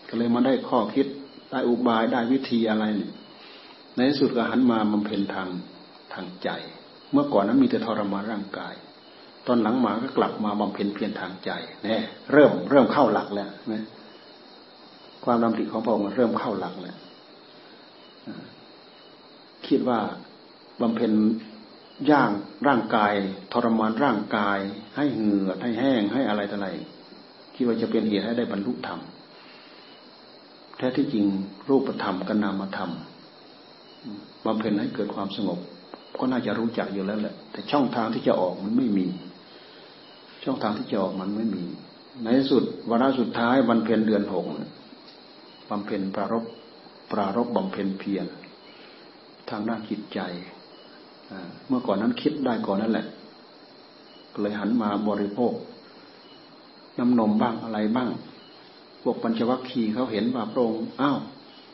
ก็เลยมาได้ข้อคิดได้อุบายได้วิธีอะไรเนี่ยในที่สุดก็หันมาบำเพ็ญทางทางใจ เมื่อก่อนนั้นมีแต่ทรมานร่างกาย ตอนหลังมาก็กลับมาบำเพ็ญเพียรทางใจเนี่ยเริ่มเริ่มเข้าหลักแล้วนะความดำริของพระองค์เริ่มเข้าหลักแล้วคิดว่าบำเพ็ญย่างร่างกาย ทรมานร่างกาย ให้เหงื่อให้แห้งให้อะไรต่ออะไรคิดว่าจะเป็นเหตุให้ได้บรรลุธรรมแท้ที่จริงรูปธรรมกับนามธรรมบำเพ็ญให้เกิดความสงบ ก็น่าจะรู้จักอยู่แล้วแหละ แต่ช่องทางที่จะออกมันไม่มี ช่องทางที่จะออกมันไม่มี ในสุดวาระสุดท้ายวันเพ็ญเดือนหกบำเพ็ญปรารบปรารบบำเพ็ญเพียรทางด้านจิตใจเมื่อก่อนนั้นคิดได้ก่อนนั่นแหละก็เลยหันมาบริโภค น้ำนมบ้างอะไรบ้าง พวกปัญจวัคคีย์เขาเห็นว่าพระองค์อ้าว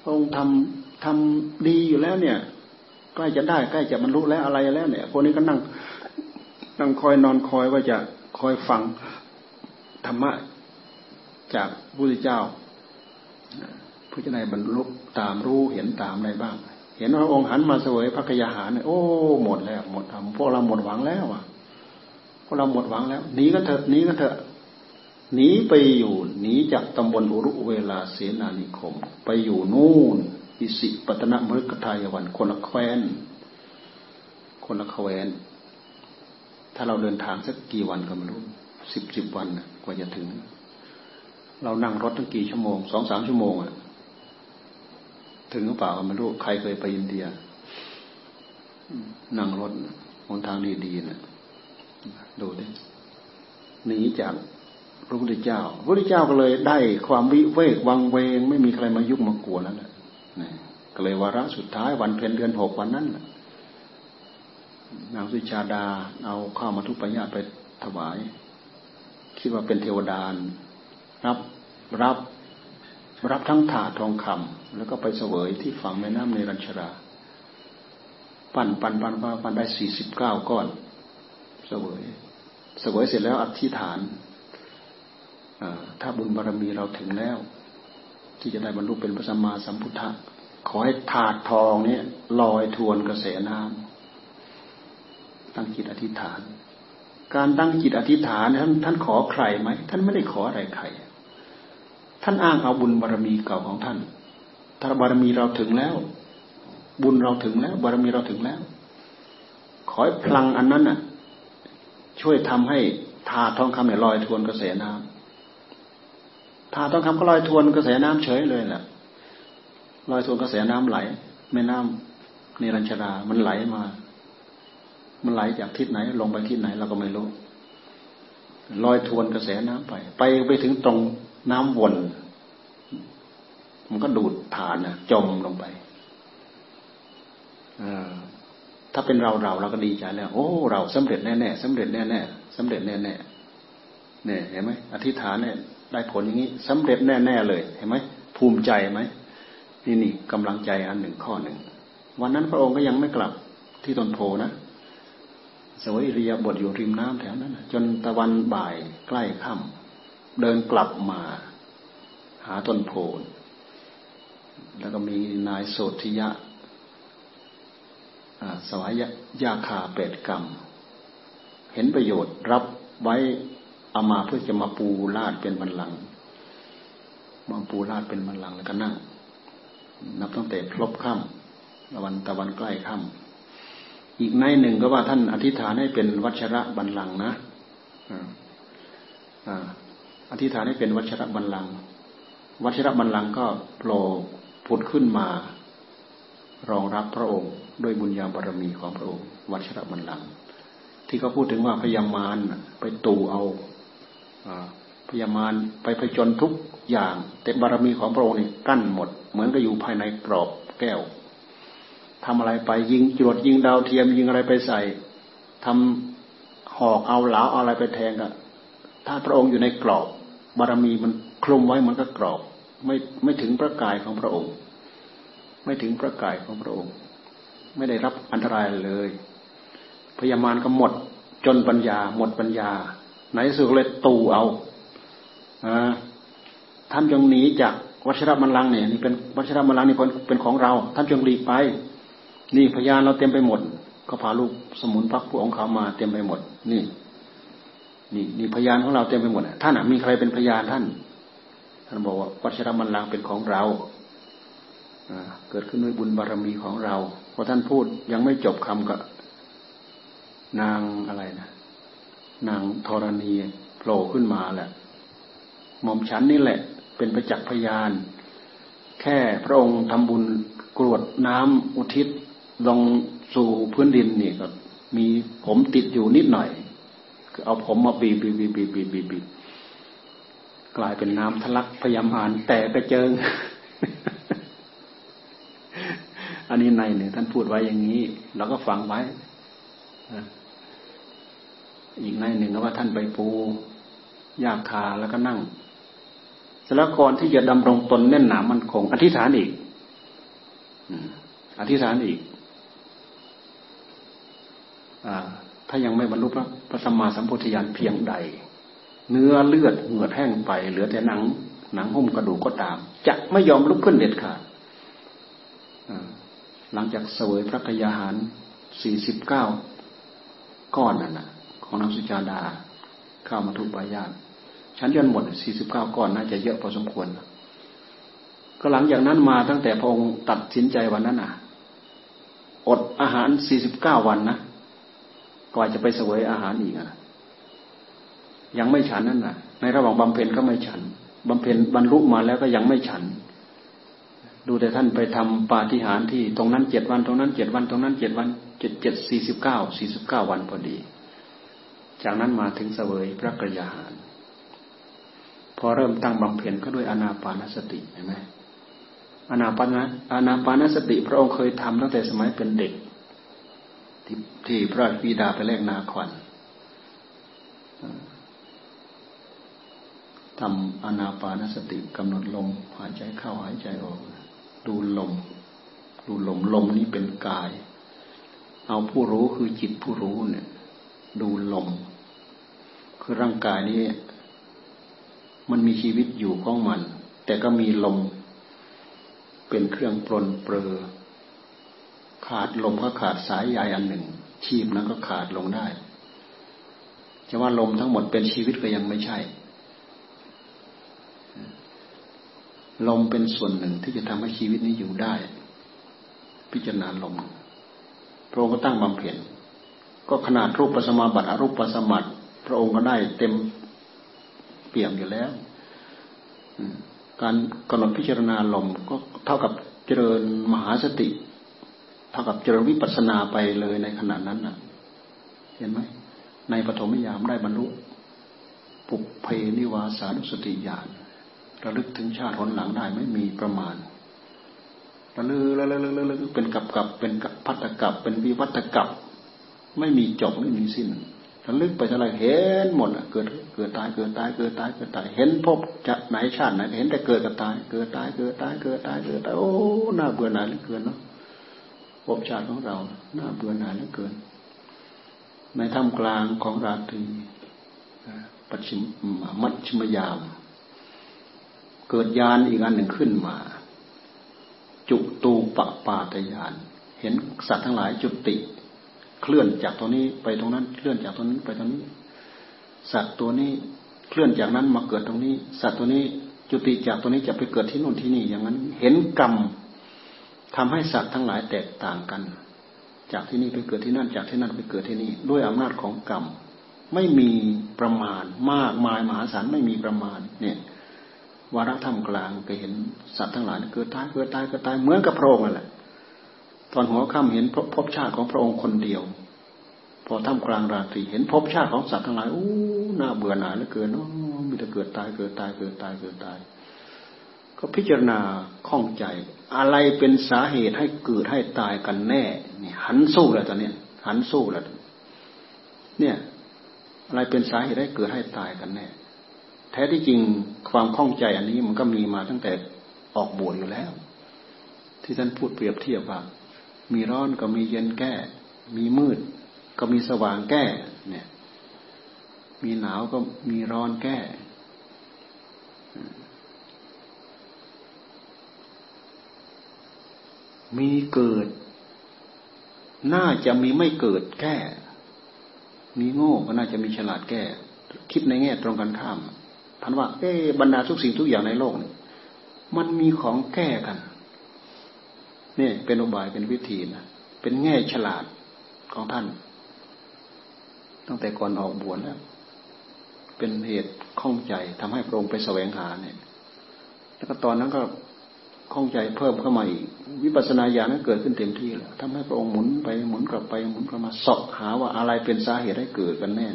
พระองค์ทำทำดีอยู่แล้วเนี่ย ใกล้จะได้ใกล้จะบรรลุแล้วอะไรแล้วเนี่ยคนนี้ก็นั่งนั่งคอยนอนคอยว่าจะคอยฟังธรรมะจากพระพุทธเจ้าผู้จะได้บรรลุตามรู้เห็นตามอะไรบ้าง เห็นว่าองค์หันมาเสวยพระกยาหารเนี่ยโอ้หมดแล้วหมดทำพวกเราหมดหวังแล้วอะพวกเราหมดหวังแล้วหนีก็เถอะหนีก็เถอะหนีไปอยู่หนีจากตำบลอุรุเวลาเสนานิคม ไปอยู่นู่น อิสิปตนมฤคทายวัน คนละแคว้น คนละแคว้น ถ้าเราเดินทางสักกี่วันก็ไม่รู้สิบสิบวันกว่าจะถึง เรานั่งรถตั้งกี่ชั่วโมงสองสามชั่วโมงอะถึงหรือเปล่าไม่รู้ใครเคยไปอินเดีย นั่งรถหนทางดีๆนะดูดิหนีจากพระพุทธเจ้าพระพุทธเจ้าก็เลยได้ความวิเวกวังเวง ไม่มีใครมายุ่งมากวนแล้วแหละ ก็เลยวาระสุดท้ายวันเพ็ญเดือนหกวันนั้นนางสุชาดาเอาข้าวมาทุปยาไปถวาย คิดว่าเป็นเทวดารับรับรับทั้งถาทองคำแล้วก็ไปเสวยที่ฝั่งแม่น้ำในรัญชราปั่นปั่นปั่นปั่นได้สี่สิบเก้าก้อน เสวยเสวยเสร็จแล้วอธิษฐานถ้าบุญบารรมีเราถึงแล้ว ที่จะได้บรรลุเป็นพระสัมมาสัมพุทธะขอให้ถาดทองเนี่ยลอยทวนกระแสน้ำตั้งจิตอธิษฐาน การตั้งจิตอธิษฐานท่านท่านขอใครไหมท่านไม่ได้ขออะไรใคร ท่านอ้างเอาบุญบารรมีเก่าของท่านถ้าบารมีเราถึงแล้ว บุญเราถึงแล้ว บารมีเราถึงแล้ว ขอให้พลังอันนั้นน่ะ ช่วยทำให้ถาดทองคำเนี่ยลอยทวนกระแสน้ำ ถาต้องคำก็ลอยทวนกระแสน้ำเฉยเลยแหละลอยทวนกระแสน้ำไหลแม่น้ำในรัญชดามันไหลมา มันไหลจากทิศไหน ลงไปทิศไหนเราก็ไม่รู้ลอยทวนกระแสน้ำไป ไปไปถึงตรงน้ำวน มันก็ดูดฐานนะจมลงไปถ้าเป็นเราเราเราก็ดีใจแล้ว โอ้ เราสำเร็จแน่แน่สำเร็จแน่แน่สำเร็จแน่แน่ เนี่ยเห็นไหมอธิษฐานเนี่ยได้ผลอย่างนี้สำเร็จแน่ ๆ เลยเห็นไหมภูมิใจไหมนี่นี่กำลังใจอันหนึ่งข้อหนึ่ง วันนั้นพระองค์ก็ยังไม่กลับที่ต้นโพนะสวยเรียบทอยู่ริมน้ำแถวนั้นจนตะวันบ่ายใกล้ค่ำเดินกลับมา หาต้นโพแล้วก็มีนายโสธิยะสวายยาคาเป็ดกรรม เห็นประโยชน์รับไว้ เอามาเพื่อจะมาปูลาดเป็นบันลังมาปูลาดเป็นบันลังแล้วก็นั่ง นับตั้งแต่พลบค่ำตะวันตะวันใกล้ค่ำอีกในหนึ่งก็ว่าท่านอธิษฐานให้เป็นวัชระบันลังนะอธิษฐานให้เป็นวัชระบันลัง วัชระบันลังก็โผล่ผุดขึ้นมารองรับพระองค์ด้วยบุญญาบารมีของพระองค์ วัชระบันลัง ที่เขาพูดถึงว่าพยามารไปตูเอา พยามารไปผจญทุกอย่าง แต่บารมีของพระองค์นี่กั้นหมด เหมือนกับอยู่ภายในกรอบแก้วทำอะไรไปยิงจรวดยิงดาวเทียมยิงอะไรไปใส่ทำหอกเอาเหลาเอาอะไรไปแทงอะถ้าพระองค์อยู่ในกรอบบารมีมันคลุมไว้มันก็กรอบ ไม่ไม่ถึงพระกายของพระองค์ ไม่ถึงพระกายของพระองค์ ไม่ได้รับอันตรายเลยพยามารก็หมดจนปัญญาหมดปัญญา ไหนสุดเลยตูเอาท่านจงหนีจากวัชรบัลลังเนี่ยนี่เป็นวัชรบัลลังนี่เป็นของเรา ท่านจงหลีกไป นี่พยานเราเต็มไปหมด ก็พาลูกสมุนพักผู้องเขามาเต็มไปหมด นี่ นี่นี่พยานของเราเต็มไปหมดท่านมีใครเป็นพยานท่าน ท่านบอกว่าวัชรบัลลังเป็นของเราเกิดขึ้นด้วยบุญบารรมีของเราพอท่านพูดยังไม่จบคำก็นางอะไรนะ นางธรณีโผล่ขึ้นมาแหละหม่อมฉันนี่แหละ เป็นประจักษ์พยาน แค่พระองค์ทำบุญกรวดน้ำอุทิศลงสู่พื้นดินนี่ก็มีผมติดอยู่นิดหน่อยเอาผมมาบีบบีบบีบบีบบีบบีบกลายเป็นน้ำทะลักพยายามอ่านแต่กระเจิง อันนี้ในหนึ่งท่านพูดไว้อย่างนี้ เราก็ฟังไว้ อีกในหนึ่งก็ว่าท่านไปปูยากคาแล้วก็นั่งเสร็จแล้วก่อนที่จะดำรงตนแน่นหนามันคง อธิษฐานอีกอธิษฐานอีกอถ้ายังไม่บรรลุพระพระสัมมาสัมพุทธญาณเพียงใด เนื้อเลือดเหงื่อแห้งไป เหลือแต่หนัง หนังหุ้มกระดูกก็ตาม จะไม่ยอมลุกขึ้นเด็ดขาดหลังจากเสวยพระกยาหารสี่สิบเก้าก้อนนั่นนะ ของนางสุจาดา ข้าวมาทุปายาตชั้นยนหมดสี่สิบเก้าก้อนน่าจะเยอะพอสมควร ก็หลังจากนั้นมาตั้งแต่พระองค์ตัดสินใจวันนั้นน่ะ อดอาหารสี่สิบเก้าวันนะกว่าจะไปเสวยอาหารอีกอะ ยังไม่ฉันนั่นน่ะ ในระหว่างบำเพ็ญก็ไม่ฉันบำเพ็ญบรรลุมาแล้วก็ยังไม่ฉัน ดูแต่ท่านไปทำปาฏิหาริย์ที่ตรงนั้นเจ็ดวัน ตรงนั้นเจ็ดวัน ตรงนั้นเจ็ดวันเจ็ดเจ็ดสี่สิบเก้าสี่สิบเก้าวันพอดี จากนั้นมาถึงเสวยพระกรยาหาร พอเริ่มตั้งบำเพ็ญก็ด้วยอนาปานสติเห็นไหมอนาปานะอนาปานสติ พระองค์เคยทำตั้งแต่สมัยเป็นเด็ก ที่ที่พระบิดาไปแลกนาควันทำอนาปานสติกำหนดลมหายใจเข้าหายใจออก ดูลม ดูลมลมนี้เป็นกาย เอาผู้รู้คือจิตผู้รู้เนี่ย ดูลม คือร่างกายนี้ มันมีชีวิตอยู่ของมัน แต่ก็มีลม เป็นเครื่องปลนเปลือ ขาดลมก็ขาดสายใยอันหนึ่ง ชีพนั้นก็ขาดลงได้จะว่าลมทั้งหมดเป็นชีวิตก็ยังไม่ใช่ ลมเป็นส่วนหนึ่งที่จะทำให้ชีวิตนี้อยู่ได้ พิจารณาลมพระองค์ก็ตั้งบำเพ็ญก็ขนาดรูปปัสมาบัติอรูปปัสมัติ ระองค์ก็ได้เต็มเปี่ยมอยู่แล้วการกำหนดพิจารณาลมก็เท่ากับเจริญมหาสติ เท่ากับเจริญวิปัสนาไปเลยในขณะนั้นน่ะ เห็นไหมในปฐมยามได้บรรลุปุเพนิวาสานุสติญาณระลึกถึงชาติหนหลังได้ไม่มีประมาณระลึกระลึกระลึกเป็นกับกับเป็นกับพัตกับเป็นวิวัตกับ ไม่มีจบไม่มีสิ้น ระลึกไปเท่าไรเห็นหมดเกิดเกิดตายเกิดตายเกิดตายเกิดตายเห็นพบจะไหนชาติไหนเห็นแต่เกิดกับตายเกิดตายเกิดตายเกิดตายเกิดตายโอ้หน้าเบื่อหน่ายเหลือเกินเนาะพบชาติของเราหน้าเบื่อหน่ายเหลือเกิน ในท่ามกลางของราตรีปัจฉิมมัชชิมยาม เกิดยานอีกอันหนึ่งขึ้นมา จุตูปปาตยาน เห็นสัตว์ทั้งหลายจุติ เคลื่อนจากตรงนี้ไปตรงนั้น เคลื่อนจากตรงนี้ไปตรงนี้ สัตว์ตัวนี้เคลื่อนจากนั้นมาเกิดตรงนี้ สัตว์ตัวนี้จุติจากตัวนี้จะไปเกิดที่นู่นที่นี่ อย่างนั้นเห็นกรรมทำให้สัตว์ทั้งหลายแตกต่างกัน จากที่นี่ไปเกิดที่นั่น จากที่นั่นไปเกิดที่นี่ ด้วยอำนาจของกรรมไม่มีประมาณมากมายมหาศาลไม่มีประมาณ เนี่ยวาระธรรมกลางก็เห็นสัตว์ทั้งหลายเกิดตายเกิดตายเกิดตายเหมือนกับพระองค์นั่นแหละ ตอนหัวค่ำเห็นพบชาติของพระองค์คนเดียว พอท่ามกลางราตรีเห็นพบชาติของสัตว์ทั้งหลายอู้น่าเบื่อหน่ายเหลือเกินมีแต่เกิดตายเกิดตายเกิดตายเกิดตาย ก็พิจารณาข้องใจ อะไรเป็นสาเหตุให้เกิดให้ตายกันแน่นี่หันสู้แล้วตอนนี้หันสู้แล้วเนี่ย อะไรเป็นสาเหตุให้เกิดให้ตายกันแน่ แท้ที่จริงความข้องใจอันนี้มันก็มีมาตั้งแต่ออกบวชอยู่แล้ว ที่ท่านพูดเปรียบเทียบว่า มีร้อนก็มีเย็นแก้ มีมืด ก็มีสว่างแก้ เนี่ย มีหนาวก็มีร้อนแก้มีเกิด น่าจะมีไม่เกิดแก้ มีโง่ก็น่าจะมีฉลาดแก้ คิดในแง่ตรงกันข้ามท่านว่า เอ๊บรรดาทุกสิ่งทุกอย่างในโลกนี่มันมีของแก้กัน นี่เป็นอุบายเป็นวิธีนะเป็นแง่ฉลาดของท่าน ตั้งแต่ก่อนออกบวชแล้วเป็นเหตุข้องใจทำให้พระองค์ไปแสวงหาเนี่ย แล้วก็ตอนนั้นก็ข้องใจเพิ่มเข้ามาอีก วิปัสสนาญาณนั้นเกิดขึ้นเต็มที่แล้วทำให้พระองค์หมุนไปหมุนกลับไปหมุนกลับมาสอบหาว่าอะไรเป็นสาเหตุให้เกิดกันแน่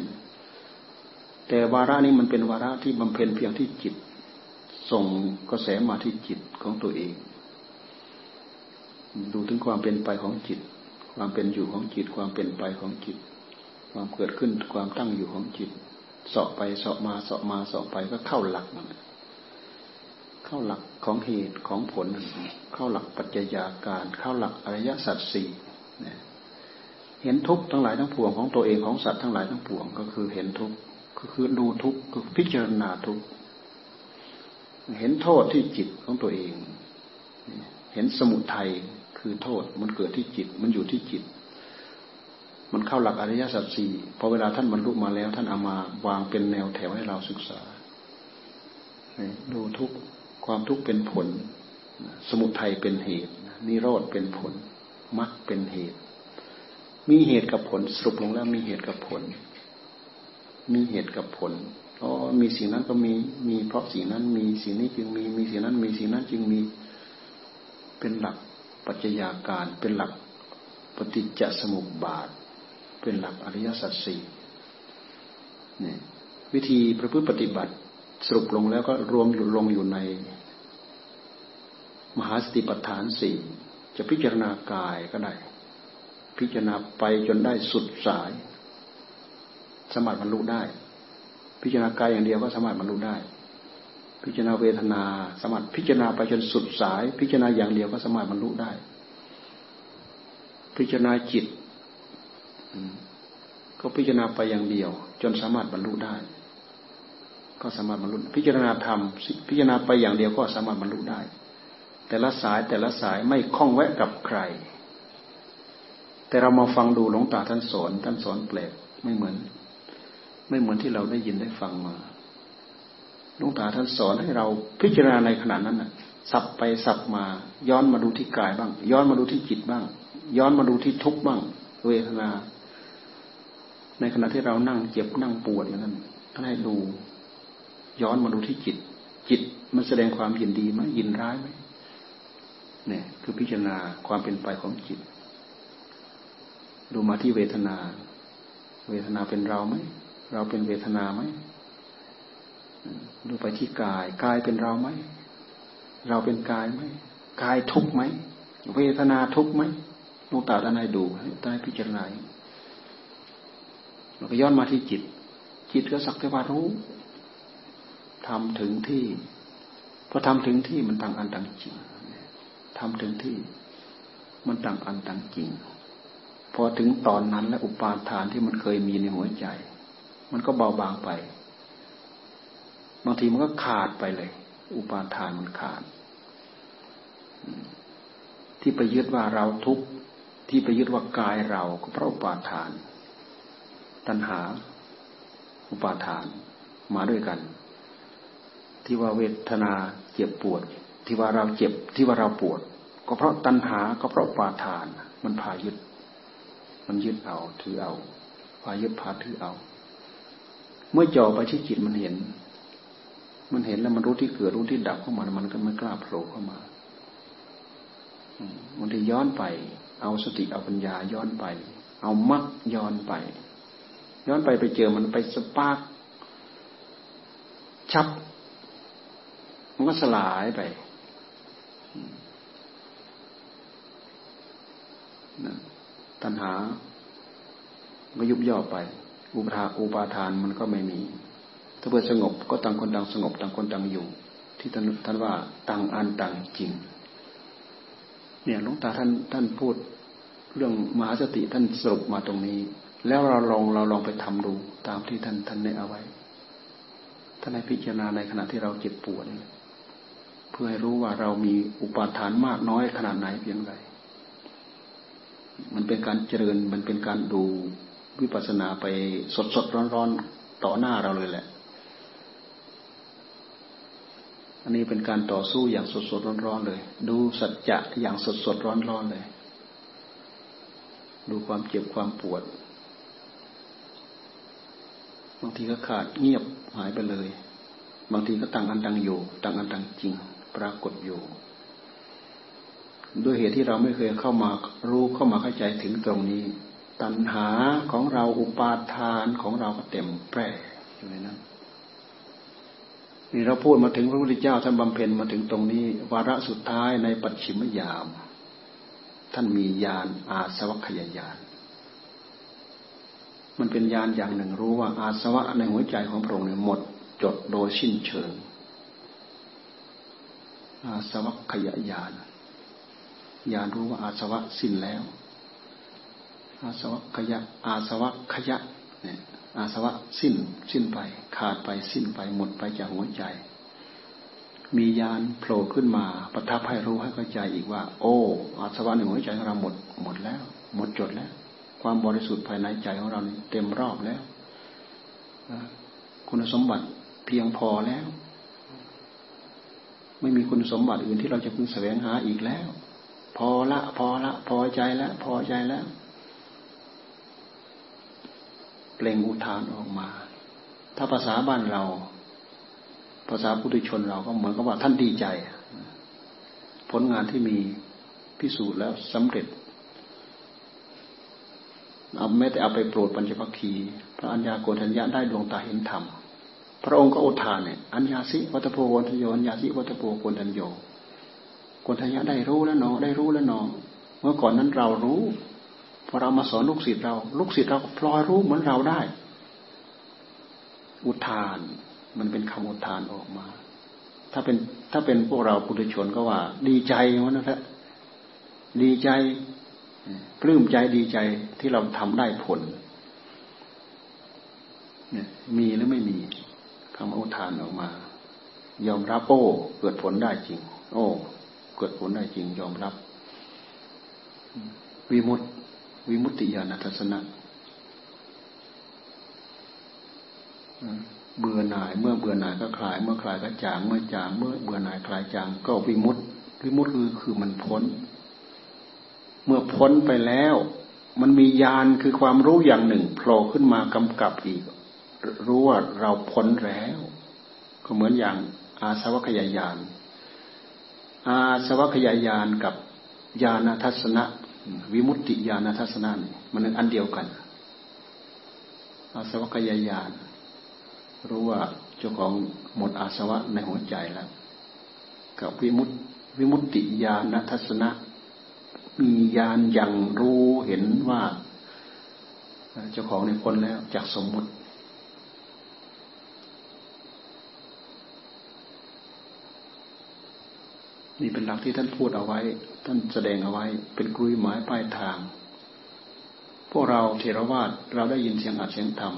แต่วาระนี้มันเป็นวาระที่บำเพ็ญเพียงที่จิต ส่งกระแสมาที่จิตของตัวเอง ดูถึงความเป็นไปของจิต ความเป็นอยู่ของจิต ความเป็นไปของจิต ความเกิดขึ้นความตั้งอยู่ของจิตสอบไปสอบมาสอบมาสอบไปก็เข้าหลักมันเข้าหลักของเหตุของผล เข้าหลักปัจจัยาการ เข้าหลักอริยสัจสี่เห็นทุกข์ทั้งหลายทั้งปวงของตัวเองของสัตว์ทั้งหลายทั้งปวงก็คือเห็นทุกข์ก็คือดูทุกข์คือพิจารณาทุกข์เห็นโทษที่จิตของตัวเอง เห็นสมุทัย คือโทษ มันเกิดที่จิต มันอยู่ที่จิต มันเข้าหลักอริยสัจสี่พอเวลาท่านบรรลุมาแล้วท่านเอามาวางเป็นแนวแถวให้เราศึกษาดูทุกความทุกข์เป็นผล สมุทัยเป็นเหตุ นิโรธเป็นผลมรรคเป็นเหตุ มีเหตุกับผลสรุปลงแล้วมีเหตุกับผล มีเหตุกับผลอ๋อมีสิ่งนั้นก็มีมีเพราะสิ่งนั้นมีสิ่งนี้จึงมีมีสิ่งนั้นมีสิ่งนั้นจึงมีเป็นหลัก ปัจจัยาการเป็นหลักปฏิจจสมุปบาท เป็นหลักอริยสัจสี่นี่วิธีประพฤติปฏิบัติสรุปลงแล้วก็รวมอยู่ลงอยู่ใน มหาสติปัฏฐานสี่จะพิจารณากายก็ได้ พิจารณาไปจนได้สุดสาย สามารถบรรลุได้ พิจารณากายอย่างเดียวก็สามารถบรรลุได้ พิจารณาเวทนาสามารถพิจารณาไปจนสุดสาย พิจารณาอย่างเดียวก็สามารถบรรลุได้ พิจารณาจิตก็พิจารณาไปอย่างเดียว จนสามารถบรรลุได้ ก็สามารถบรรลุพิจารณาธรรมพิจารณาไปอย่างเดียวก็สามารถบรรลุได้ แต่ละสายแต่ละสายไม่คล้องแวะกับใคร แต่เรามาฟังดูหลวงตาท่านสอนท่านสอนแปลกไม่เหมือน ไม่เหมือนที่เราได้ยินได้ฟังมา ลวงตาท่านสอนให้เราพิจารณาในขณะนั้นน่ะสับไปสับมา ย้อนมาดูที่กายบ้าง ย้อนมาดูที่จิตบ้าง ย้อนมาดูที่ทุกข์บ้าง เวทนา ในขณะที่เรานั่งเจ็บนั่งปวดอย่างนั้นท่านให้ดู ย้อนมาดูที่จิต จิตมันแสดงความยินดีไหมยินร้ายไหมเนี่ย คือพิจารณาความเป็นไปของจิต ดูมาที่เวทนา เวทนาเป็นเราไหมเราเป็นเวทนาไหม ดูไปที่กาย กายเป็นเราไหม เราเป็นกายไหม กายทุกไหม เวทนาทุกไหมลูกตาด้านในดูด้านพิจารณาเราก็ย้อนมาที่จิต จิตก็สักแต่ว่ารู้ทำถึงที่พอทำถึงที่มันต่างอันต่างจริงทำถึงที่มันต่างอันต่างจริง พอถึงตอนนั้นแล้วอุปาทานที่มันเคยมีในหัวใจ มันก็เบาบางไป บางทีมันก็ขาดไปเลย อุปาทานมันขาด ที่ไปยึดว่าเราทุกข์ที่ไปยึดว่ากายเราก็เพราะอุปาทาน ตัณหา อุปาทานมาด้วยกัน ที่ว่าเวทนาเจ็บปวด ที่ว่าเราเจ็บที่ว่าเราปวด ก็เพราะตัณหาก็เพราะปาทาน มันพายึด มันยึดเอาถือเอาพายึดพาถือเอา เมื่อจ่อไปที่จิตมันเห็น มันเห็นแล้วมันรู้ที่เกิดรู้ที่ดับเข้ามา มันก็ไม่กล้าโผล่เข้ามามันที่ย้อนไป เอาสติเอาปัญญาย้อนไป เอามักย้อนไป ย้อนไปไปเจอมันไป spark ปั๊บ มันก็สลายไปตัณหาก็ยุบย่อไป อุปทาอุปาทานมันก็ไม่มี ถ้าเพื่อสงบก็ต่างคนต่างสงบต่างคนต่างอยู่ ที่ท่านท่านว่าต่างอันต่างจริง เนี่ยหลวงตาท่านท่านพูดเรื่องมหาสติท่านสรุปมาตรงนี้ แล้วเราลองเราลองไปทำดูตามที่ท่านท่านได้เอาไว้ท่านให้พิจารณาในขณะที่เราเจ็บปวดนี่พื่อให้รู้ว่าเรามีอุปาทานมากน้อยขนาดไหนเพียงไรมันเป็นการเจริญมันเป็นการดูวิปัสสนาไปสดสดร้อนร้อนต่อหน้าเราเลยแหละ อันนี้เป็นการต่อสู้อย่างสดสดร้อนๆเลย ดูสัจจะอย่างสดสดร้อนๆเลย ดูความเจ็บความปวด บางทีก็ขาดเงียบหายไปเลย บางทีก็ต่างอันต่างอยู่ต่างอันต่างจริง ปรากฏอยู่ ด้วยเหตุที่เราไม่เคยเข้ามารู้เข้ามาเข้าใจถึงตรงนี้ ตัณหาของเราอุปาทานของเราก็เต็มแปร่อยู่ในนั้น นี่เราพูดมาถึงพระพุทธเจ้าท่านบำเพ็ญมาถึงตรงนี้ วาระสุดท้ายในปัจฉิมยาม ท่านมีญาณอาสวัคยายานมันเป็นญาณอย่างหนึ่งรู้ว่าอาสวะในหัวใจของพระองค์เนี่ยหมดจดโดยสิ้นเชิง อาสวัคยายานญาณรู้ว่าอาสวะสิ้นแล้ว อาสวัคยะอาสวัคยะเนี่ย อาสวะสิ้นสิ้นไป ขาดไปสิ้นไปหมดไปจากหัวใจ มียานโผล่ขึ้นมาประทับให้รู้ให้เข้าใจอีกว่า โอ้ อาสวะในหัวใจของเราหมดหมดแล้ว หมดจดแล้ว ความบริสุทธิ์ภายในใจของเราเต็มรอบแล้วคุณสมบัติเพียงพอแล้ว ไม่มีคุณสมบัติอื่นที่เราจะพึงแสวงหาอีกแล้ว พอละ พอละ พอใจแล้ว พอใจแล้ว เปล่งอุทานออกมา ถ้าภาษาบ้านเรา ภาษาพุทธชนเราก็เหมือนกับว่าท่านดีใจ ผลงานที่มีพิสูจน์แล้วสำเร็จเอาไม่แต่เอาไปโปรดปัญจพัคคีพระอัญญาโกฏัญญาได้ดวงตาเห็นธรรม พระองค์ก็อุทานเนี่ยอัญญาสิวัตโพโกนทโยอัญญาสิวัตโพโกนทัญโยโกนทัญญาได้รู้แล้วเนาะได้รู้แล้วเนาะเมื่อก่อนนั้นเรารู้ อเรามาสอนลูกศิษย์เรา ลูกศิษย์เราพลอยรู้เหมือนเราได้ อุทาน มันเป็นคำอุทานออกมา ถ้าเป็นถ้าเป็นพวกเราปุถุชนก็ว่า ดีใจวะนะครดีใจปลื้มใจดีใจที่เราทำได้ผลเนี่ยมีหรือไม่มีคำอุทานออกมา ยอมรับโอ้เกิดผลได้จริง โอ้ เกิดผลได้จริง ยอมรับ วิมุตติ วิมุตติญาณทัศนะเบื่อหน่าย เมื่อเบื่อหน่ายก็คลาย เมื่อคลายก็จาง เมื่อจาง เมื่อเบื่อหน่ายคลายจาง ก็วิมุตติวิมุตติคือคือมันพ้น เมื่อพ้นไปแล้ว มันมีญาณคือความรู้อย่างหนึ่งโผล่ขึ้นมากำกับอีก รู้ว่าเราพ้นแล้ว ก็เหมือนอย่างอาสวัคยายานอาสวัคยายานกับญาณทัศนะ วิมุตติญาณทัศนะนี่มันอันเดียวกันอาสวะกายญาณรู้ว่าเจ้าของหมดอาสวะในหัวใจแล้ว กับวิมุตวิมุตติญาณทัศนะ มีญาณยังรู้เห็นว่า เจ้าของในพ้นแล้วจากสมมุติ นี่เป็นหลักที่ท่านพูดเอาไว้ ท่านแสดงเอาไว้ เป็นกลุยหมายปลายทาง พวกเราเทรวาสเราได้ยินเสียงอัดเสียงธรรม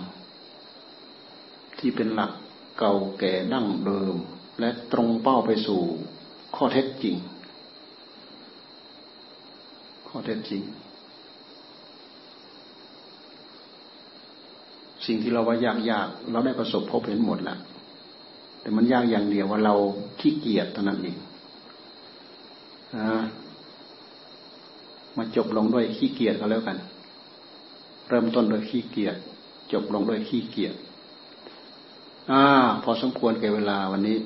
ที่เป็นหลักเก่าแก่ดั้งเดิม และตรงเป้าไปสู่ข้อเท็จจริง ข้อเท็จจริง สิ่งที่เราว่ายากยากเราได้ประสบพบเห็นหมดแล้วแต่มันยากอย่างเดียวว่าเราขี้เกียจเท่านั้นเอง มาจบลงด้วยขี้เกียจก็แล้วกัน เริ่มต้นด้วยขี้เกียจจบลงด้วยขี้เกียจอ่าพอสมควรแก่เวลาวันนี้